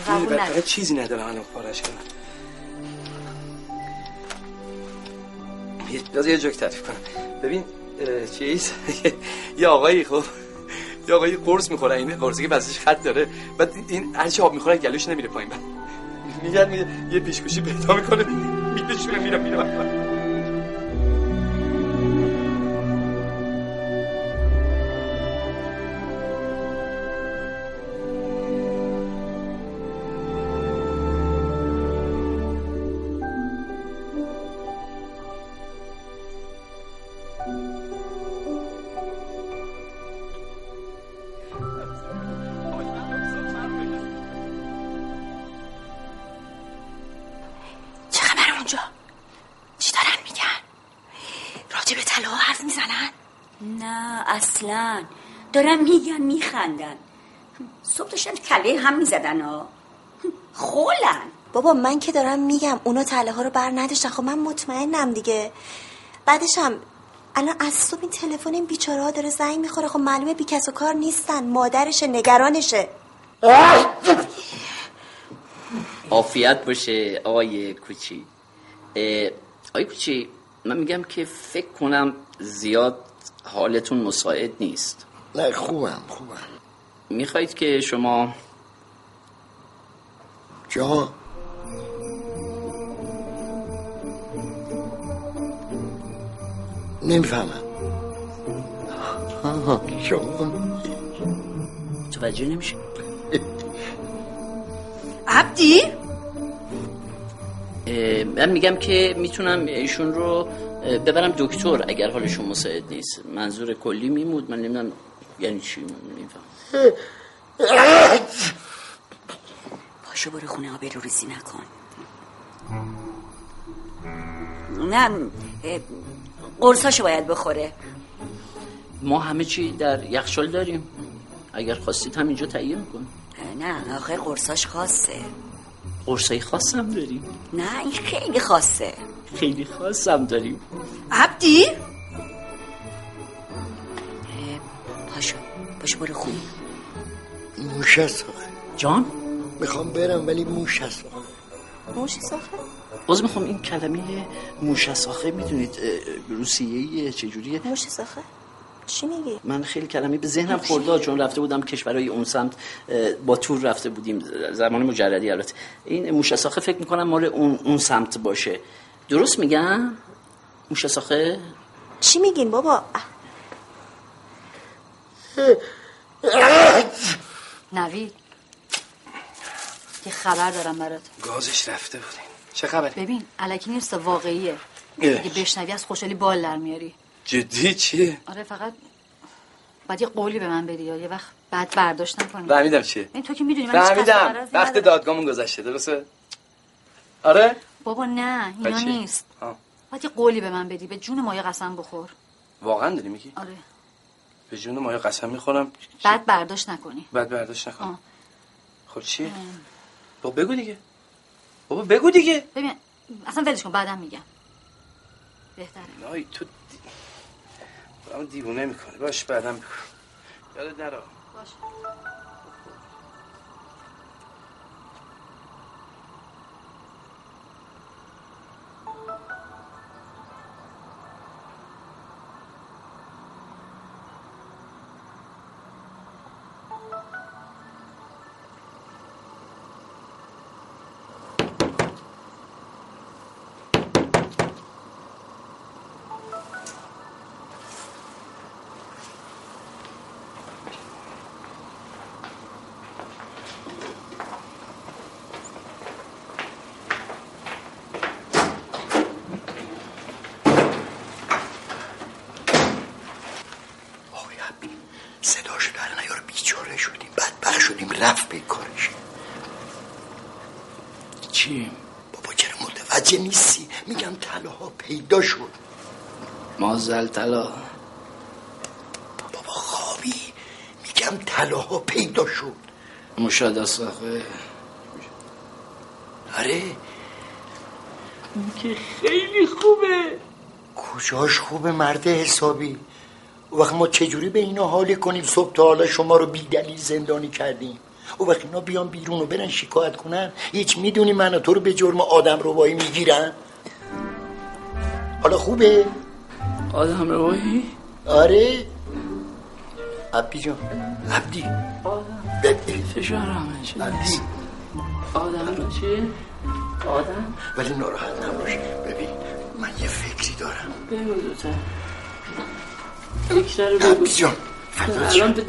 ندارم. فقط چیزی ندارم الان پارش کنم. یه- یه جوک تعریف کنم. ببین چیز؟ <laughs> یه آقایی خب یه آقایی قرص می‌خوره این قرصی که وزنش خط داره. بعد این هر چی آب می‌خوره گلوش نمیره پایین. بعد میگن میگه یه پیشگوشی پیدا می‌کنه. <laughs> میدشونه میره میره. دارن میگن میخندن. صبح داشتن کله هم می‌زدن ها خولن. بابا من که دارم میگم اونا تله ها رو بر نداشتن. خب من مطمئنم دیگه. بعدش هم الان از صبح این تلفن این بیچاره ها داره زنگ می‌خوره. خب معلومه بی کس و کار نیستن مادرشه نگرانشه. عافیت باشه آقای کوچی. آقای کوچی من میگم که فکر کنم زیاد حالتون مساعد نیست. نه خوبم خوبم. می‌خواید که شما جان نمی‌فهمم. آها، شما توجه نمیشه <laughs> عبدی؟ من میگم که می‌تونم ایشون رو ببرم دکتر اگر حالشون مساعد نیست. منظور کلی میمود من نمی‌دونم یعنی چی نمیفهم پاشو برو خونه ها بروریزی نکن. نه قرصاشو باید بخوره. ما همه چی در یخچال داریم. اگر خواستید همینجا تهیه می‌کنم نه آخه قرصاش خاصه. قرصای خاصم داریم. نه این خیلی خاصه. خیلی خاصم داریم. عبدی؟ پاشو پاشو برو خونه. موش هست آخه. جان؟ می‌خوام برم ولی موش هست آخه. موشی صافه باز می‌خوام این کلمه موشساخه می‌دونید روسیه چجوریه؟ موشی صافه چی میگی؟ من خیلی کلمه به ذهنم خورده چون رفته بودم کشورهای اون سمت با تور رفته بودیم زمان مجردی البته. این موشساخه فکر می‌کنم مال اون, اون سمت باشه. درست میگم؟ موشساخه چی میگین بابا؟ نوید یه خبر دارم برات. گازش رفته بودیم چه خبره؟ ببین علکی نیست واقعیه. اگه بشنوی از خوشحالی بال در میاری. جدی؟ چیه آره فقط باید یه قولی به من بدی یا یه وقت بعد برداشت نکنی. فهمیدم چیه این تو که می‌دونی من فهمیدم. وقت ندارم. دادگاهمون گذشته درسته؟ آره؟ بابا نه اینا. نیست. باید یه قولی به من بدی به جون مایه قسم بخور. واقعا داری میگی؟ آره. به جون مایا قسم می‌خورم؟ بعد برداشت نکنی. بعد برداشت نکنم. خب چیه با بگو دیگه. بابا بگو دیگه. ببین اصلا ولش کن بعدم میگم. بهتره. لای تو دی... دیوونه می‌کنه. باش بعدم بگو یادت نره باش. مازل طلا بابا خوابی میگم طلاها پیدا شد. مشاهده ساخه آره. که خیلی خوبه. کجاش خوبه مرد حسابی؟ او وقت ما چجوری به اینا حالی کنیم؟ صبح تا حالا شما رو بی دلیل زندانی کردیم. او وقت اینا بیان بیرون و برن شکایت کنن. هیچ می‌دونی من و تو رو به جرم آدم روایی می‌گیرن. حالا خوبه؟ آدم روایی آره. عبدی جان. عبدی؟ ببین. فشارم چه عبدی. آدم چی؟ آدم؟ ولی ناراحت نباش. ببین من یه فکری دارم. بگو دوتر فکر رو بگو. عبدی جان الان. بده.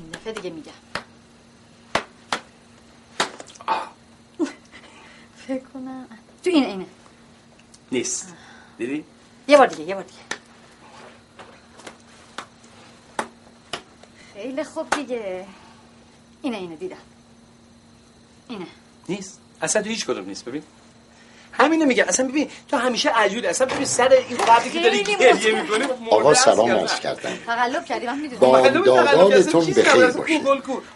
این دفعه دیگه میگم. فکر کنم. تو اینه اینه نیست. دیدی? یه بار دیگه یه بار دیگه. خیلی خوب دیگه. اینه اینه دیدم. اینه. نیست؟ اصلا تو هیچ کدوم نیست ببین. همینو میگم اصلا ببین تو همیشه عجوله اصلا ببین سر این قبلی که داری خیلی گریه. می‌کنی آقا سلام عرض کردم. تقلب کردی من می‌دونم. بامدادانتون بخیر باشه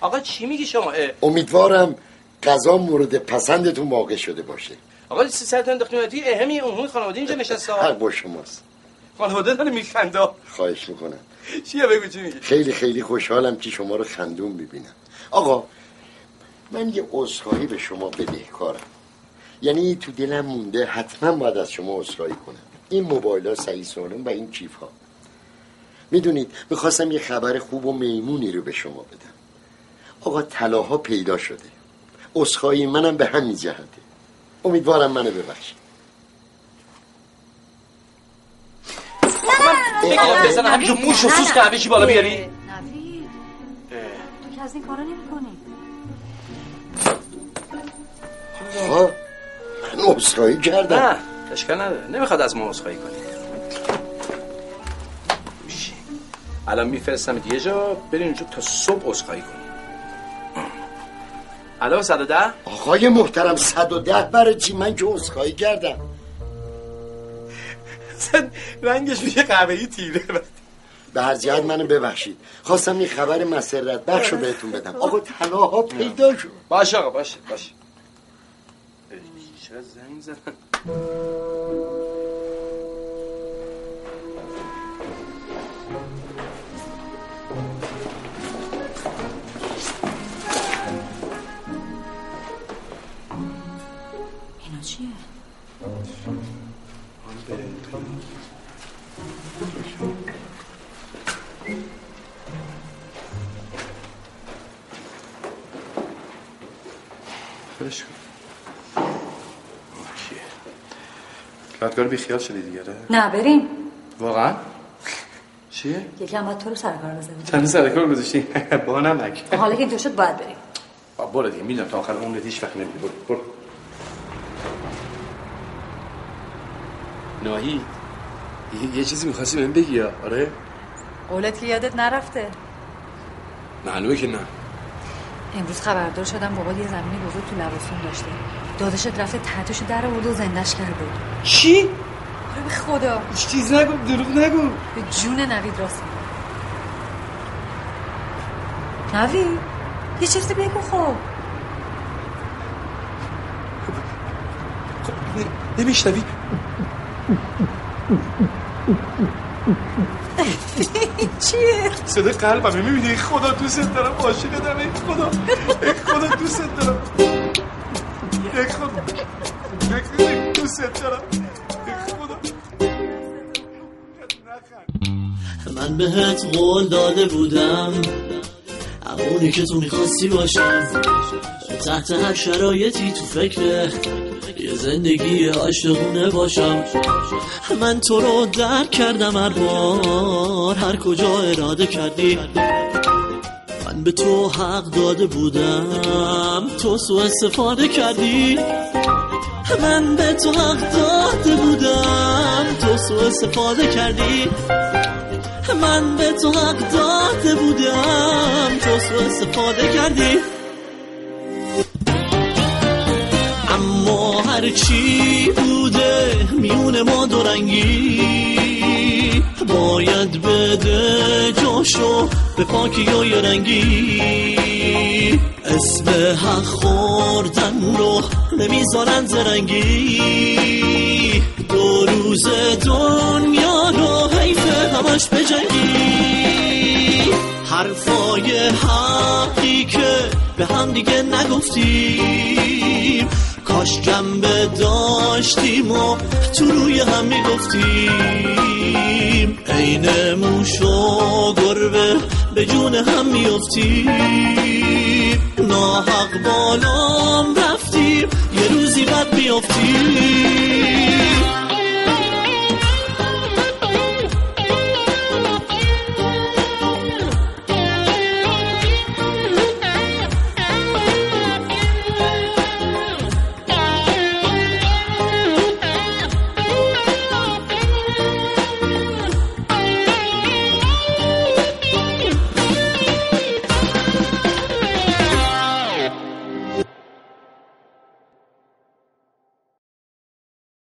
آقا چی میگی شما؟ امیدوارم غذا مورد پسندتون واقع شده باشه. آقا سرتون انداختیم اهمی اون خانواده اینجا نشسته. حق با شماست. خانواده داره میخنده. خواهش می‌کنم. چیه بگو چی میگی؟ خیلی خیلی خوشحالم که شما رو خندون ببینم آقا من یه عذرخواهی به شما بدهکارم یعنی تو دلم مونده حتما باید از شما عذرخواهی کنم. این موبایل ها سعی سالم و این کیف ها. می‌دونید می‌خواستم یه خبر خوب و میمونی رو به شما بدم. آقا طلاها پیدا شده. عذرخواهی منم به همین جهته. امیدوارم منو ببخشید آقا بزن همینجور موش و سوس که چی بالا بیاری نوید تو که از این کارا نمی کنی من عذرخواهی کردم نه اشکال نداره نمی‌خواد از ما عذرخواهی کنی. الان میفرستم یه جا بریم اونجا تا صبح عذرخواهی کنی الان 110 آقای محترم 110 برای چی؟ من که عذرخواهی کردم. رنگش میشه قهوه‌ای تیره. به هر جهت منو ببخشید. خواستم این خبر مسرت بخش رو بهتون بدم. آقا طلاها پیدا شد. باشه آقا باشه باشه. چرا زنگ زدن؟ فرش کن کیه یادگار بی خیال شدی دیگه؟ نه؟ بریم. واقعا؟ چیه یکی هم باید تو رو سر کار بذاری. چند سر کار گذاشتی <laughs> با نمک. حالا که اینطور شد باید بریم. برو دیگه می‌دونم تا آخر عمرت هیچ وقت نمیری. برو برو. ناهی یه, چیزی می‌خواستی بهم بگی آره؟ قولت که یادت نرفته. معلومه که نه. امروز خبردار شدم بابا یه زمینی بزرگ تو لباسون داشته. دادش رفته تحتش در آورد و زندش کرده. چی؟ آره به خدا. هیچ چیز نگو دروغ نگو. به جون نوید راست نوید؟ یه چیزی بگو خب. خب، نمیشنوی؟ <laughs> چیه؟ صدای قلبمه می‌بینی؟ خدا دوست دارم. عاشقتم ای خدا. ای خدا دوست دارم. ای خدا. ای دوست دارم. من بهت قول داده بودم. اونی که تو می‌خواستی باشم. تحت هر شرایطی تو فکر یه زندگی عاشقونه باشم. من تو رو درک کردم هر بار. هر کجا اراده کردی. من به تو حق داده بودم. تو سو استفاده کردی. من به تو حق داده بودم. تو سو استفاده کردی. من به تو حق داده بودم. تو سو استفاده کردی. اما هرچی بوده میون ما دو رنگی. باید بده جاشو به پاکی یا رنگی. اسم حق خوردن رو نمی‌ذارن زرنگی دو روز دنیا رو حیف همش بجنگی حرفای حقی که به هم دیگه نگفتیم. کاش جنبه داشتیم و تو روی هم می‌گفتیم. عین موش و گربه به جون هم میفتیم ناحق بالام رفتیم یه روزی بعد میافتیم